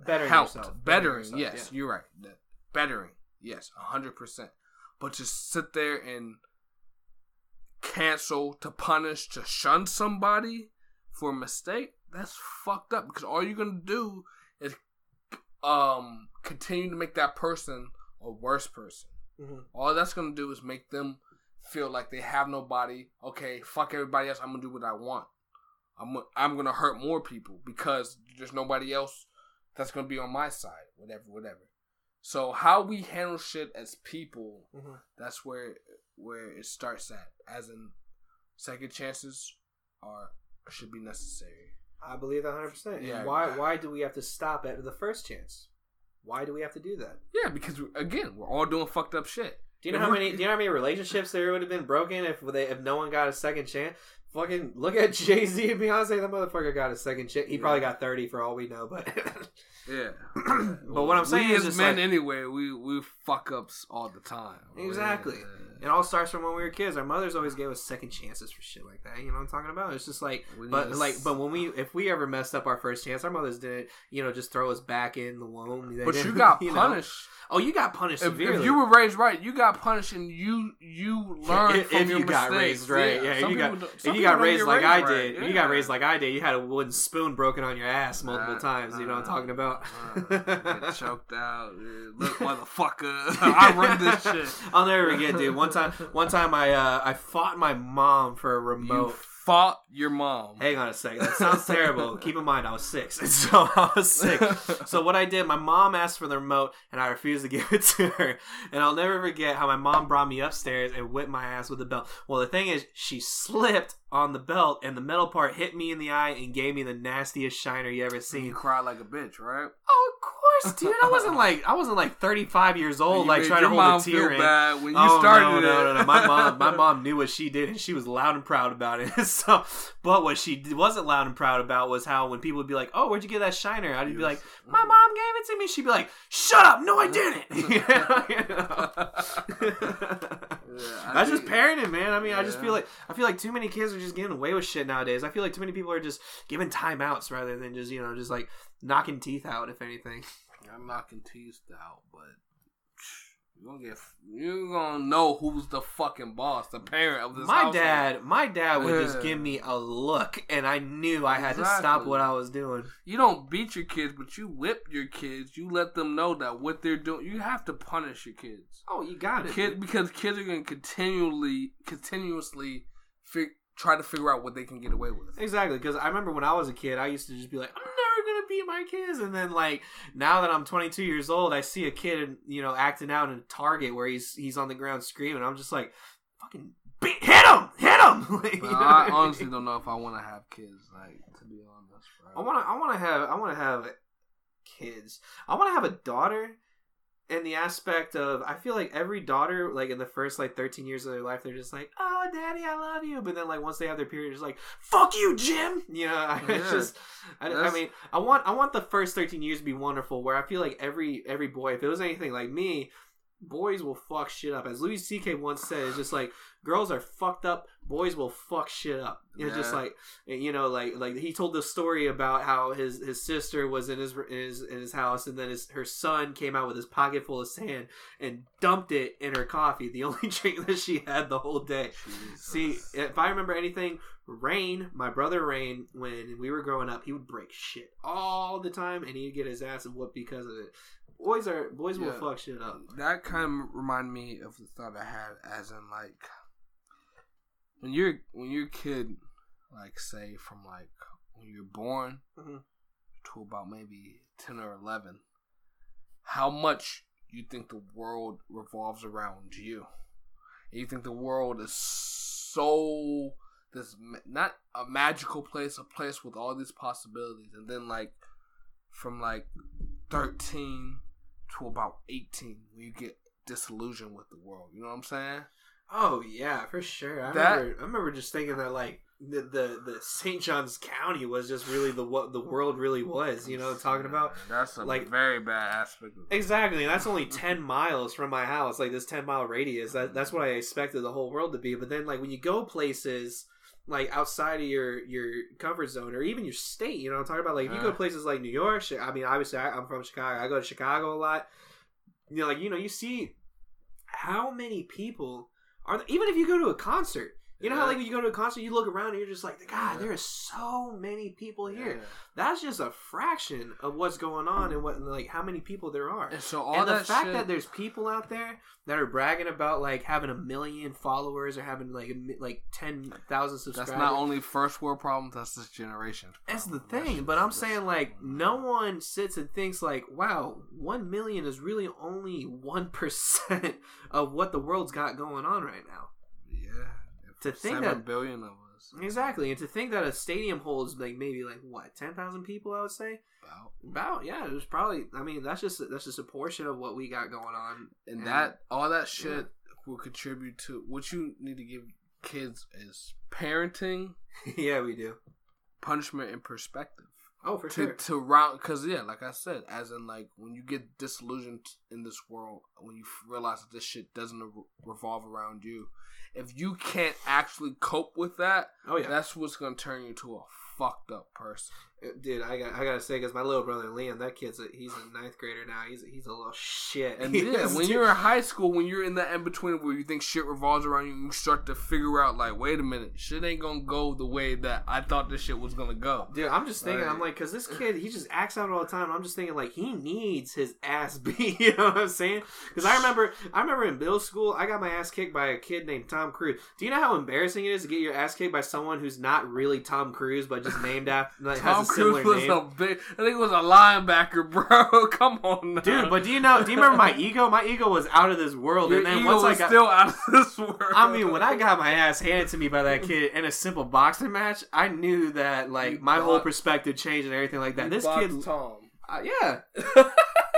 Bettering helped. yourself, bettering bettering yourself, yes yeah. you're right. Bettering yes 100% but to sit there and cancel to punish to shun somebody for a mistake that's fucked up because all you're gonna do is um continue to make that person a worse person. Mhm. all that's gonna do is make them feel like they have nobody. Okay fuck everybody else. I'm gonna do what i want. I'm, I'm gonna hurt more people because there's nobody else that's gonna be on my side. Whatever whatever. So how we handle shit as people Mhm. that's where where it starts at. As in second chances are should be necessary I believe that 100. percent Yeah. Why? Why do we have to stop at the first chance? Why do we have to do that? yeah because again we're all doing fucked up shit Do you know how many? Do you know how many relationships there would have been broken if they if no one got a second chance? Fucking look at Jay Z and Beyonce. The motherfucker got a second chance. He probably got thirty for all we know. But yeah but what I'm saying we is as men like- anyway we we fuck ups all the time Exactly. Yeah. It all starts from when we were kids. Our mothers always gave us second chances for shit like that. You know what I'm talking about? It's just like, We but to like, but when we, if we ever messed up our first chance, our mothers didn't, you know, just throw us back in the womb. They but you got know. punished Oh, you got punished if, severely. if you were raised right, you got punished and you you learned if, from if your you got mistakes. raised right, yeah. some you got, if you got raised like I right. did, if you got raised like I did, you had a wooden spoon broken on your ass multiple Uh, times. You know what I'm talking about? Get choked out. yeah. Look, motherfucker, I run this shit. I'll never forget, dude. One time, one time, I uh, I fought my mom for a You remote. fought your mom. Hang on a second. That sounds terrible. Keep in mind, I was six. So I was sick. So what I did, my mom asked for the remote, and I refused to give it to her. And I'll never forget how my mom brought me upstairs and whipped my ass with the belt. Well, the thing is, she slipped on the belt, and the metal part hit me in the eye and gave me the nastiest shiner you ever seen. you cried like a bitch, right? Oh, of course, dude. I wasn't like I wasn't like 35 years old, like trying to hold a tear in. bad when you oh, started no, no, no, no. My mom, my mom knew what she did, and she was loud and proud about it. so, but what she wasn't loud and proud about was how when people would be like, "Oh, where'd you get that shiner?" I'd be like, mm-hmm. "My mom gave it to me." She'd be like, "Shut up! No, I didn't." Know? I That's just parenting, man. I mean, I just feel like I feel like too many kids are just getting away with shit nowadays. I feel like too many people are just giving timeouts rather than just you know just like knocking teeth out, if anything. I'm knocking teeth out, but you're gonna get you're gonna know who's the fucking boss, the parent of this. my household. dad, my dad would just give me a look, and I knew I had to stop what I was doing. You don't beat your kids, but you whip your kids. You let them know that what they're doing. You have to punish your kids. Oh, you got it. Kid, because kids are gonna continually, continuously fig- try to figure out what they can get away with. Exactly, because I remember when I was a kid, I used to just be like, I'm never gonna beat my kids, and then like now that I'm 22 years old, I see a kid, you know, acting out in Target where he's he's on the ground screaming. I'm just like, fucking beat, hit him, hit him. Like, you But know I honestly mean? don't know if I want to have kids. Like to be honest, I want to, I want to have, I want to have kids. I want to have a daughter. In the aspect of, I feel like every daughter, like in the first like 13 years of their life, they're just like, "Oh, daddy, I love you," but then like once they have their period, it's like, "Fuck you, Jim." You know, Yeah. it's just, I, I mean, I want, I want the first 13 years to be wonderful, where I feel like every every boy, if it was anything like me, boys will fuck shit up. As Louis C.K. once said, it's just like girls are fucked up, boys will fuck shit up. It's just like you know, like like he told the story about how his his sister was in his in his in his house, and then his her son came out with his pocket full of sand and dumped it in her coffee, the only drink that she had the whole day. See, if I remember anything, Rain, my brother Rain, when we were growing up, he would break shit all the time, and he'd get his ass whooped because of it. Boys are boys will fuck shit up. That kind of remind me of the thought I had, as in like when you're when you're a kid, like say from like when you're born Mhm. to about maybe ten or eleven, how much you think the world revolves around you, and you think the world is so this not a magical place, a place with all these possibilities, and then like from like thirteen to about 18 when you get disillusioned with the world. You know what I'm saying? Oh yeah, for sure. I That- remember. I remember just thinking that like the the, the St. John's County was just really the what the world really was. You know, talking about. That's a Like- very bad aspect of. Exactly, and that's only ten miles from my house. Like this ten mile radius. That that's what I expected the whole world to be. But then, like when you go places like outside of your your comfort zone or even your state, you know, I'm talking about like if you go Uh. to places like New York. I mean, obviously I, I'm from Chicago. I go to Chicago a lot. You know, like you know, you see how many people are there, even if you go to a concert. You know how like when you go to a concert, you look around and you're just like, God, Yeah. there are so many people here. Yeah. That's just a fraction of what's going on and what like how many people there are And so all and the fact shit, that there's people out there that are bragging about like having a million followers or having like a, like ten thousand subscribers. that's not only first world problems. That's this generation. That's the thing, That's but I'm saying like no one sits and thinks like, wow, one million is really only one percent of what the world's got going on right now. Yeah. To think Seven that billion of us. exactly, and to think that a stadium holds like maybe like what ten thousand people, I would say. About. About yeah, there's probably. I mean, that's just that's just a portion of what we got going on, And that all that shit will contribute to what you need to give kids is parenting, yeah, we do. punishment, and perspective. Oh, for to sure. to round because yeah, like I said, as in like when you get disillusioned in this world, when you realize that this shit doesn't revolve around you, if you can't actually cope with that, Oh yeah, that's what's gonna turn you into a fucked up person. Dude. I got I gotta say because my little brother Liam, that kid's a, he's a ninth grader now. He's he's a little shit. And yeah, when you're in high school, when you're in that in between where you think shit revolves around you, you start to figure out like, wait a minute, shit ain't gonna go the way that I thought this shit was gonna go. Dude, I'm just thinking, Right. I'm like, because this kid, he just acts out all the time. I'm just thinking, like, he needs his ass beat. You know what I'm saying? Because I remember, I remember in middle school, I got my ass kicked by a kid named Tom Cruise. Do you know how embarrassing it is to get your ass kicked by someone who's not really Tom Cruise, but just named after, like, Tom has a similar was name? a big. I think it was a linebacker, bro. Come on, now. Dude, but do you know? Do you remember my ego? My ego was out of this world, Your and then ego once I was got, still out of this world. I mean, when I got my ass handed to me by that kid in a simple boxing match, I knew that like You my whole perspective changed and everything like that. This kid, Tom. Uh, yeah,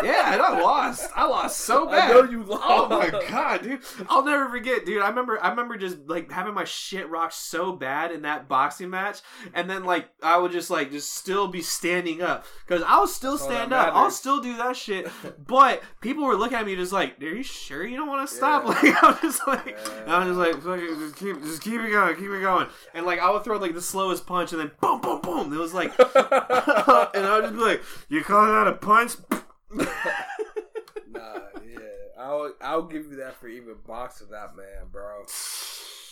yeah, and I lost. I lost so I bad. know you lost. Oh my god, dude! I'll never forget, dude. I remember, I remember just like having my shit rocked so bad in that boxing match, and then like I would just like just still be standing up because I'll still stand up. I'll still do that shit. But people were looking at me just like, "Are you sure you don't want to stop?" Yeah. Like I'm just like, Yeah. I'm just like, just keep, just keep it going, keep it going. And like I would throw like the slowest punch, and then boom, boom, boom. It was like, and I would just be like, "You calling that a punch?" Nah, yeah, I'll I'll give you that for even boxing that man, bro.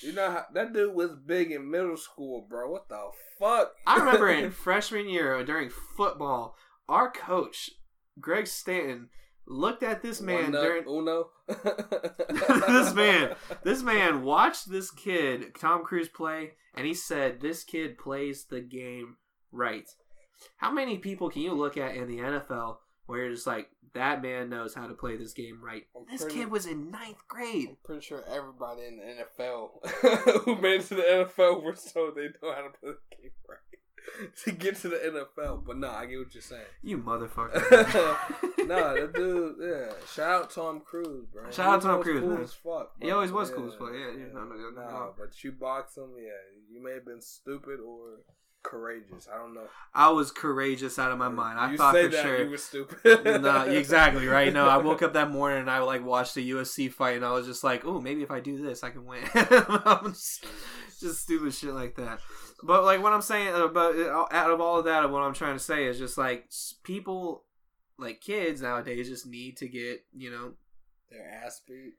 You know how that dude was big in middle school, bro. What the fuck? I remember in freshman year during football, our coach Greg Stanton looked at this man One up, during Uno. this man. This man watched this kid Tom Cruise play, and he said, "This kid plays the game right." How many people can you look at in the NFL where you're just like, "That man knows how to play this game right"? I'm This pretty- kid was in ninth grade. Pretty sure everybody in the NFL who made it to the NFL were told they know how to play the game right to get to the NFL. But no, I get what you're saying. You motherfucker. no, that dude, yeah. Shout out Tom Cruise, bro. Shout out Tom Cruise, Cool man. as fuck. He always was cool as fuck, yeah, yeah, no, no, no, Nah, no. but you box him, yeah. You may have been stupid or courageous. I don't know. I was courageous out of my mind. I you thought for sure. you were stupid. no, exactly right. No, I woke up that morning and I like watched the UFC fight, and I was just like, "Oh, maybe if I do this, I can win." Just, just stupid shit like that. But like what I'm saying uh, about uh, out of all of that, what I'm trying to say is just like people, like kids nowadays, just need to get you know Their ass beat.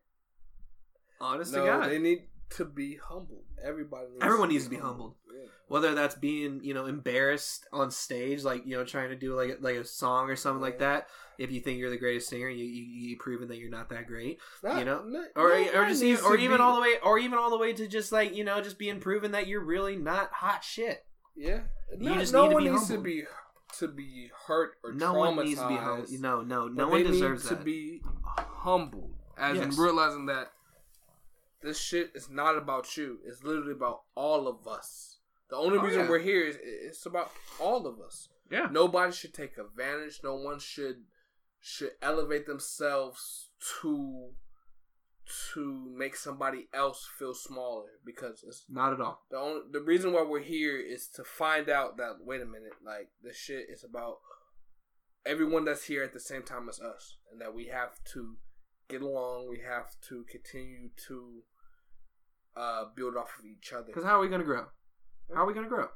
honest to God. they need to be humbled. Everybody. Needs Everyone needs to be humbled. Yeah. whether that's being you know embarrassed on stage like you know trying to do like like a song or something like that if you think you're the greatest singer you you, you proven that you're not that great Not- You know? not- or or just even, or even be- all the way or even all the way to just like you know just being proven that you're really not hot shit Yeah. You No, just no need to one be needs humbled. to be to be hurt or no one needs to be humble no no no one deserves need that to be humbled, as Yes. in realizing that this shit is not about you. It's literally about all of us. The only Oh, reason yeah. we're here is it's about all of us. yeah Nobody should take advantage. No one should should elevate themselves to to make somebody else feel smaller because it's not at all the only the reason why we're here is to find out that wait a minute, like this shit is about everyone that's here at the same time as us, and that we have to get along. We have to continue to uh, build off of each other. because how are we gonna grow how are we gonna grow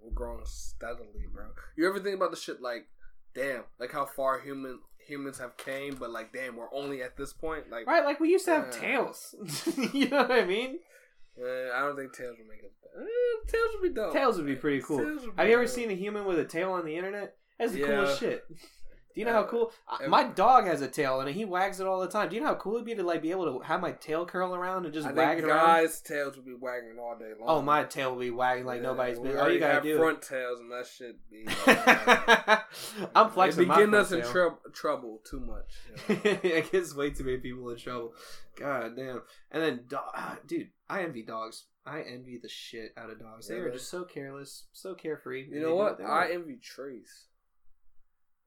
We're growing steadily, bro. You ever think about the shit like, damn, like how far human humans have came, but like, damn, we're only at this point. Like, right like we used to have tails you know what i mean eh, I don't think tails would make us. Eh, tails would be dope. tails would be pretty cool have you ever dope. seen a human with a tail on the internet that's the Yeah. coolest shit Do you know how Uh, cool uh, my dog has a tail and he wags it all the time? Do you know how cool it'd be to like be able to have my tail curl around and just I wag it around? guys' tails would be wagging all day long. Oh, my tail would be wagging like Yeah, nobody's business. All you gotta do. front tails, and that shit be. I'm It flexing be my getting us in trou- trouble too much. you know? it gets way too many people in trouble. God damn. And then, do- ah, dude, I envy dogs. I envy the shit out of dogs. They are man. just so careless, so carefree. You know what? I envy trees.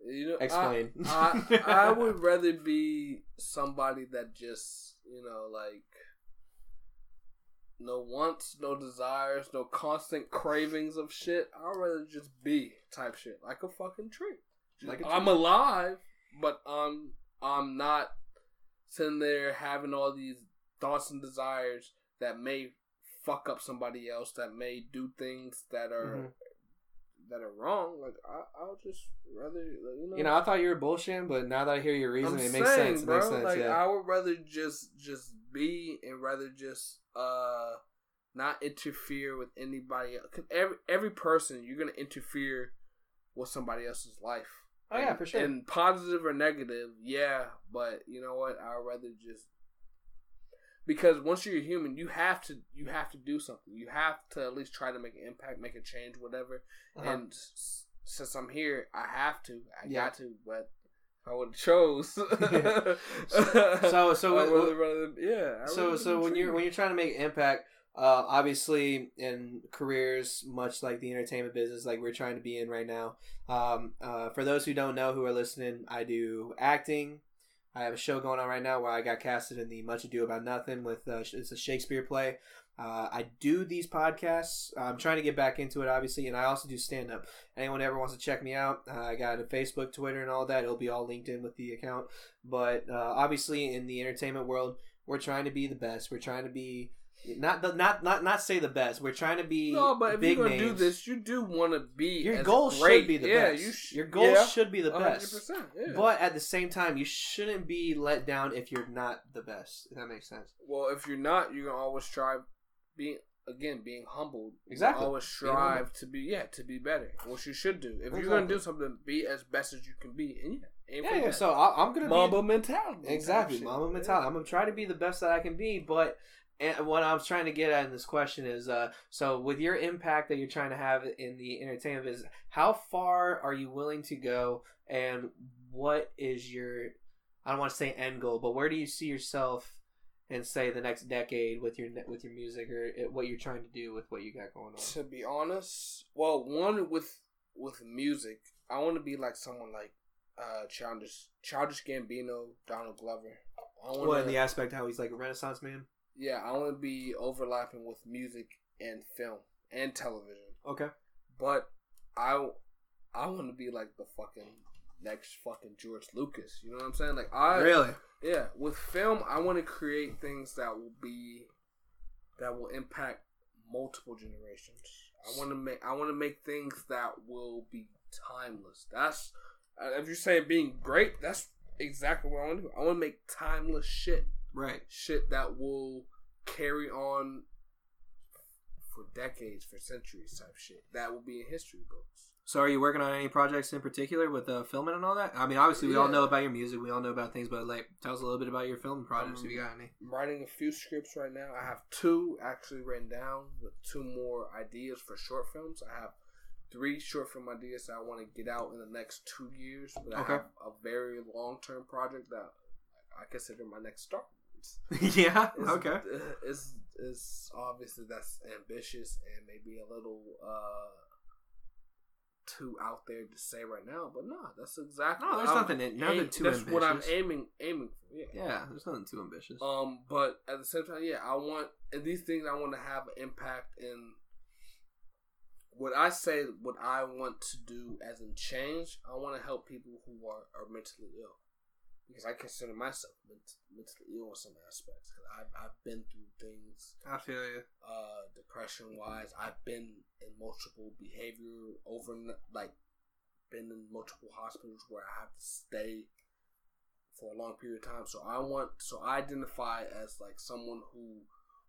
You know, Explain. I, I would rather be somebody that just you know like no wants, no desires, no constant cravings of shit. I'd rather just be type shit like a fucking tree. Like a I'm alive, but I'm I'm not sitting there having all these thoughts and desires that may fuck up somebody else, that may do things that are Mhm. That are wrong. Like I, I'll just rather you know. You know, I thought you were bullshitting, but now that I hear your reason, I'm it makes saying, sense. It bro. makes sense. like yeah. I would rather just just be and rather just uh not interfere with anybody else. 'Cause every every person you're gonna interfere with somebody else's life. Oh, yeah, for sure. And positive or negative, yeah. But you know what? I'd rather just because once you're a human, you have to you have to do something. You have to at least try to make an impact, make a change, whatever. Uh-huh. And s- since I'm here, I have to. I Yeah. got to. But I would have chose. So- so I rather, yeah. I so so when you're when you're trying to make an impact uh, obviously in careers much like the entertainment business like we're trying to be in right now um, uh, for those who don't know who are listening i do acting i have a show going on right now where i got casted in the much ado about nothing with uh, it's a shakespeare play uh, I do these podcasts. I'm trying to get back into it, obviously, and I also do stand up. Anyone ever wants to check me out, uh, I got a Facebook, Twitter, and all that. It'll be all linked in with the account. But uh, obviously, in the entertainment world, we're trying to be the best. We're trying to be not the not not not say the best. We're trying to be no, but if big you're gonna names. do this, you do want to be. your as goal great. should be the yeah, best. You sh- your goal yeah, should be the best. 100%, yeah. But at the same time, you shouldn't be let down if you're not the best. If that makes sense. well, if you're not, you're gonna always strive. Being again, being humbled. You Exactly. Always strive to be yeah to be better. What you should do. If you're gonna do something, be as best as you can be. And yeah, aim Yeah, for yeah. So I, I'm gonna Mamba be mentality. exactly shit, Mamba yeah. mentality. I'm gonna try to be the best that I can be, but. And what I was trying to get at in this question is, uh, so with your impact that you're trying to have in the entertainment business, how far are you willing to go, and what is your, I don't want to say end goal, but where do you see yourself in say the next decade with your with your music or what you're trying to do with what you got going on? To be honest, well, one with with music, I want to be like someone like uh Childish Childish Gambino, Donald Glover. I wanna, Well, in the aspect how he's like a Renaissance man. Yeah, I want to be overlapping with music and film and television. Okay. but I I want to be like the fucking next fucking George Lucas. You know what I'm saying? Like I really? yeah, with film, I want to create things that will be that will impact multiple generations. I want to make I want to make things that will be timeless. That's uh, if you're saying being great, that's exactly what I want to do. I want to make timeless shit, Right. shit that will carry on for decades, for centuries, type shit that will be in history books. So, are you working on any projects in particular with uh, filming and all that? I mean, obviously, we all know about your music, we all know about things, but like, tell us a little bit about your film projects if you got any. I'm writing a few scripts right now. I have two actually written down with two more ideas for short films. I have three short film ideas that I want to get out in the next two years. But Okay. I have a very long term project that I consider my next Star Yeah. It's, Okay. It's, it's obviously that's ambitious and maybe a little uh too out there to say right now, but no, that's exactly. No, there's I'm nothing in- nothing aim- too That's what I'm aiming aiming for. Yeah. Yeah. There's nothing too ambitious. Um, but at the same time, yeah, I want and these things I want to have an impact in what I say. What I want to do as in change, I want to help people who are, are mentally ill because I consider myself ment- mentally ill in some aspects. Cause I've I've been through things, I feel you. uh, depression wise. I've been in multiple behavior over like been in multiple hospitals where I have to stay for a long period of time. So I want so I identify as like someone who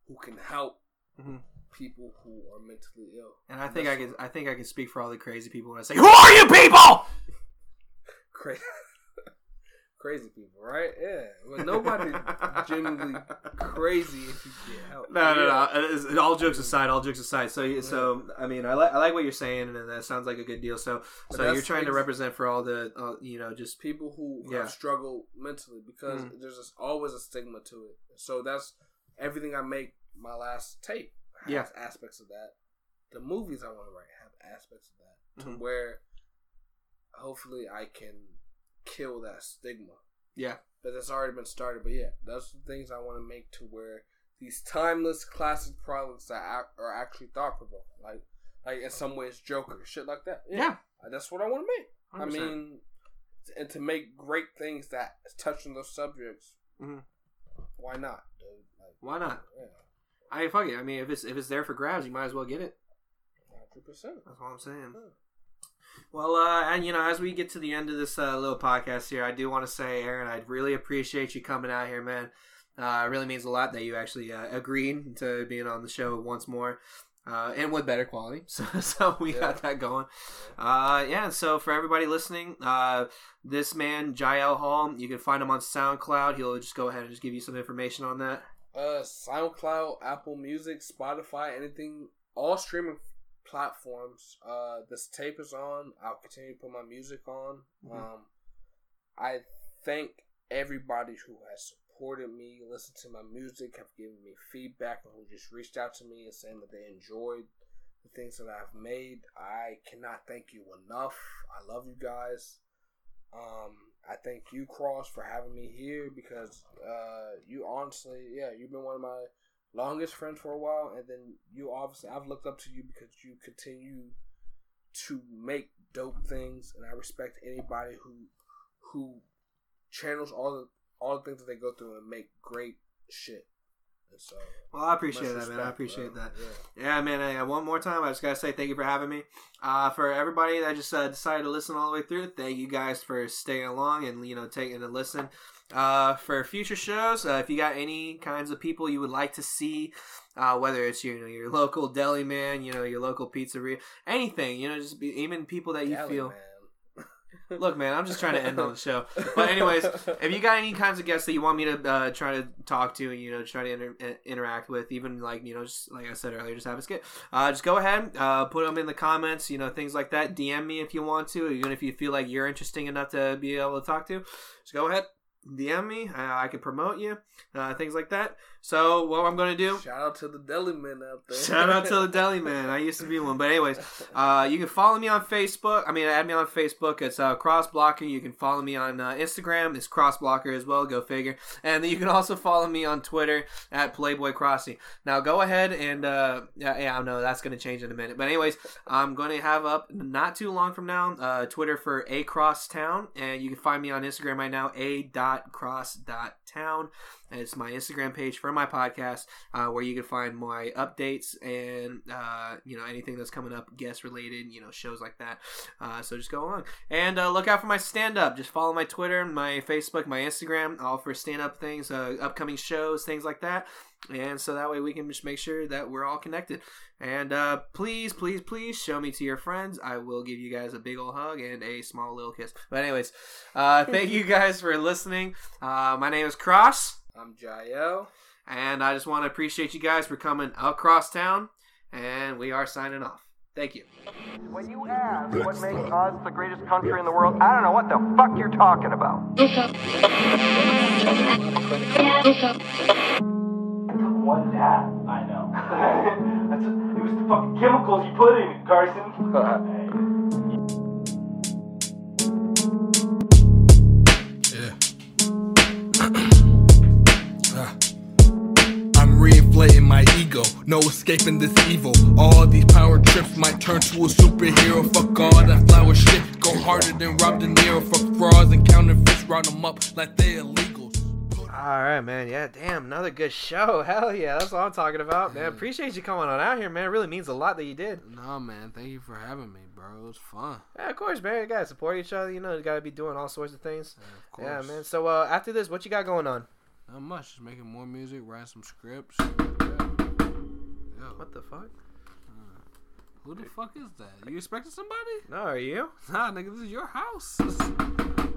who can help Mhm. people who are mentally ill. And I think I can. I think I can speak for all the crazy people when I say, "Who are you people?" crazy crazy people, right? Yeah. But nobody genuinely crazy if you get help. No, no, Yeah. no. Is- all jokes aside, all jokes aside. So, so I mean, I like I like what you're saying, and that sounds like a good deal. So, But so you're trying to represent for all the, uh, you know, just people who Yeah. have struggled mentally because Mhm. there's just always a stigma to it. So that's everything I make. My last tape has Yeah. aspects of that. The movies I want to write have aspects of that to Mhm. where hopefully I can kill that stigma. yeah, But that's already been started. But yeah, that's the things I want to make to where these timeless classic products that are actually thought provoking, like like in some ways Joker, shit like that. yeah. that's what I want to make. I 100%. mean, and to make great things that touch on those subjects, Mhm. why not? Dude? Like, Why not? yeah, I fuck it. I mean, if it's if it's there for grabs, you might as well get it. hundred percent. That's what I'm saying. Well, uh, and you know, as we get to the end of this uh, little podcast here, I do want to say, Aaron, I really appreciate you coming out here, man. Uh, it really means a lot that you actually uh, agreed to being on the show once more, uh, and with better quality. So, so we got that going. Uh, yeah. So for everybody listening, uh, this man Jyel Hall, you can find him on SoundCloud. He'll just go ahead and just give you some information on that. Uh, SoundCloud, Apple Music, Spotify, anything, all streaming platforms. Uh, this tape is on. I'll continue to put my music on. Mhm. Um, I thank everybody who has supported me, listened to my music, have given me feedback, and who just reached out to me and saying that they enjoyed the things that I've made. I cannot thank you enough. I love you guys. Um, I thank you, Cross, for having me here because uh, you honestly, yeah, you've been one of my longest friends for a while, and then you obviously, I've looked up to you because you continue to make dope things, and I respect anybody who who channels all the all the things that they go through and make great shit. And so, Well, I appreciate that, man. I appreciate bro. that. Yeah. Yeah, man. Uh, one more time, I just gotta say thank you for having me. Uh, for everybody that just uh, decided to listen all the way through, thank you guys for staying along and you know taking a listen. Uh, for future shows, uh, if you got any kinds of people you would like to see, uh, whether it's you know your local deli man, you know your local pizzeria, anything, you know, just be, even people that you Cali, feel. man. Look, man, I'm just trying to end on the show. But anyways, if you got any kinds of guests that you want me to uh, try to talk to and you know try to inter- interact with, even like you know just like I said earlier, just have a skit. Uh, just go ahead, uh, put them in the comments, you know things like that. DM me if you want to, even if you feel like you're interesting enough to be able to talk to. Just go ahead, DM me. Uh, I can promote you, uh, things like that. So what I'm gonna do? Shout out to the deli man out there. Shout out to the deli man. I used to be one, but anyways, uh, you can follow me on Facebook. I mean, add me on Facebook. It's uh, Cross Blocker. You can follow me on uh, Instagram. It's Cross Blocker as well. Go figure. And you can also follow me on Twitter at Playboy Crossy. Now go ahead and uh, yeah, I know that's gonna change in a minute. But anyways, I'm gonna have up not too long from now uh, Twitter for a cross town, and you can find me on Instagram right now a dot cross dot town. It's my Instagram page for my podcast uh, where you can find my updates and uh, you know anything that's coming up, guest related, you know shows like that. Uh, so just go along and uh, look out for my stand up. Just follow my Twitter, my Facebook, my Instagram, all for stand up things, uh, upcoming shows, things like that. And so that way we can just make sure that we're all connected. And uh, please, please, please show me to your friends. I will give you guys a big old hug and a small little kiss. But anyways, uh, thank you guys for listening. Uh, my name is Cross. I'm Jyel. And I just want to appreciate you guys for coming across town. And we are signing off. Thank you. When you ask what makes us the greatest country in the world, I don't know what the fuck you're talking about. What's that? I know. That's it was the fucking chemicals you put in it, Carson. Yeah. Ah. I'm reinflating my ego, no escaping this evil. All these power trips might turn to a superhero. Fuck all that flower shit, go harder than Rob De Niro. Fuck frauds and counterfeits, round them up like they illegals. All right, man. Yeah, damn, another good show. Hell yeah, that's what I'm talking about, man. Appreciate you coming on out here, man. It really means a lot that you did. No, man. Thank you for having me, bro. It was fun. Yeah, of course, man. You gotta support each other. You know, you gotta be doing all sorts of things. Of course. Yeah, man. So uh, after this, what you got going on? Not much. Just making more music, writing some scripts. What the fuck? Who the fuck is that? You expecting somebody? No, are you? Nah, nigga, this is your house.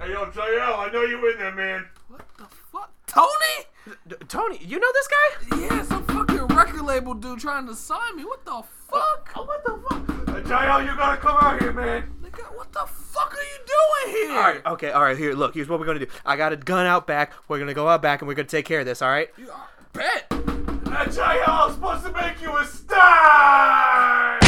Hey, yo, Jyel, I know you in there, man. what the fuck? Tony? D- Tony, you know this guy? Yeah, some fucking record label dude trying to sign me. What the fuck? Oh, What the fuck? Hey, Jyel, you gotta come out here, man. Nigga, what the fuck are you doing here? All right, okay, all right. Here, look. Here's what we're gonna do. I got a gun out back. We're gonna go out back and we're gonna take care of this. All right? You are bet. Hey, Jyel, I'm supposed to make you a star.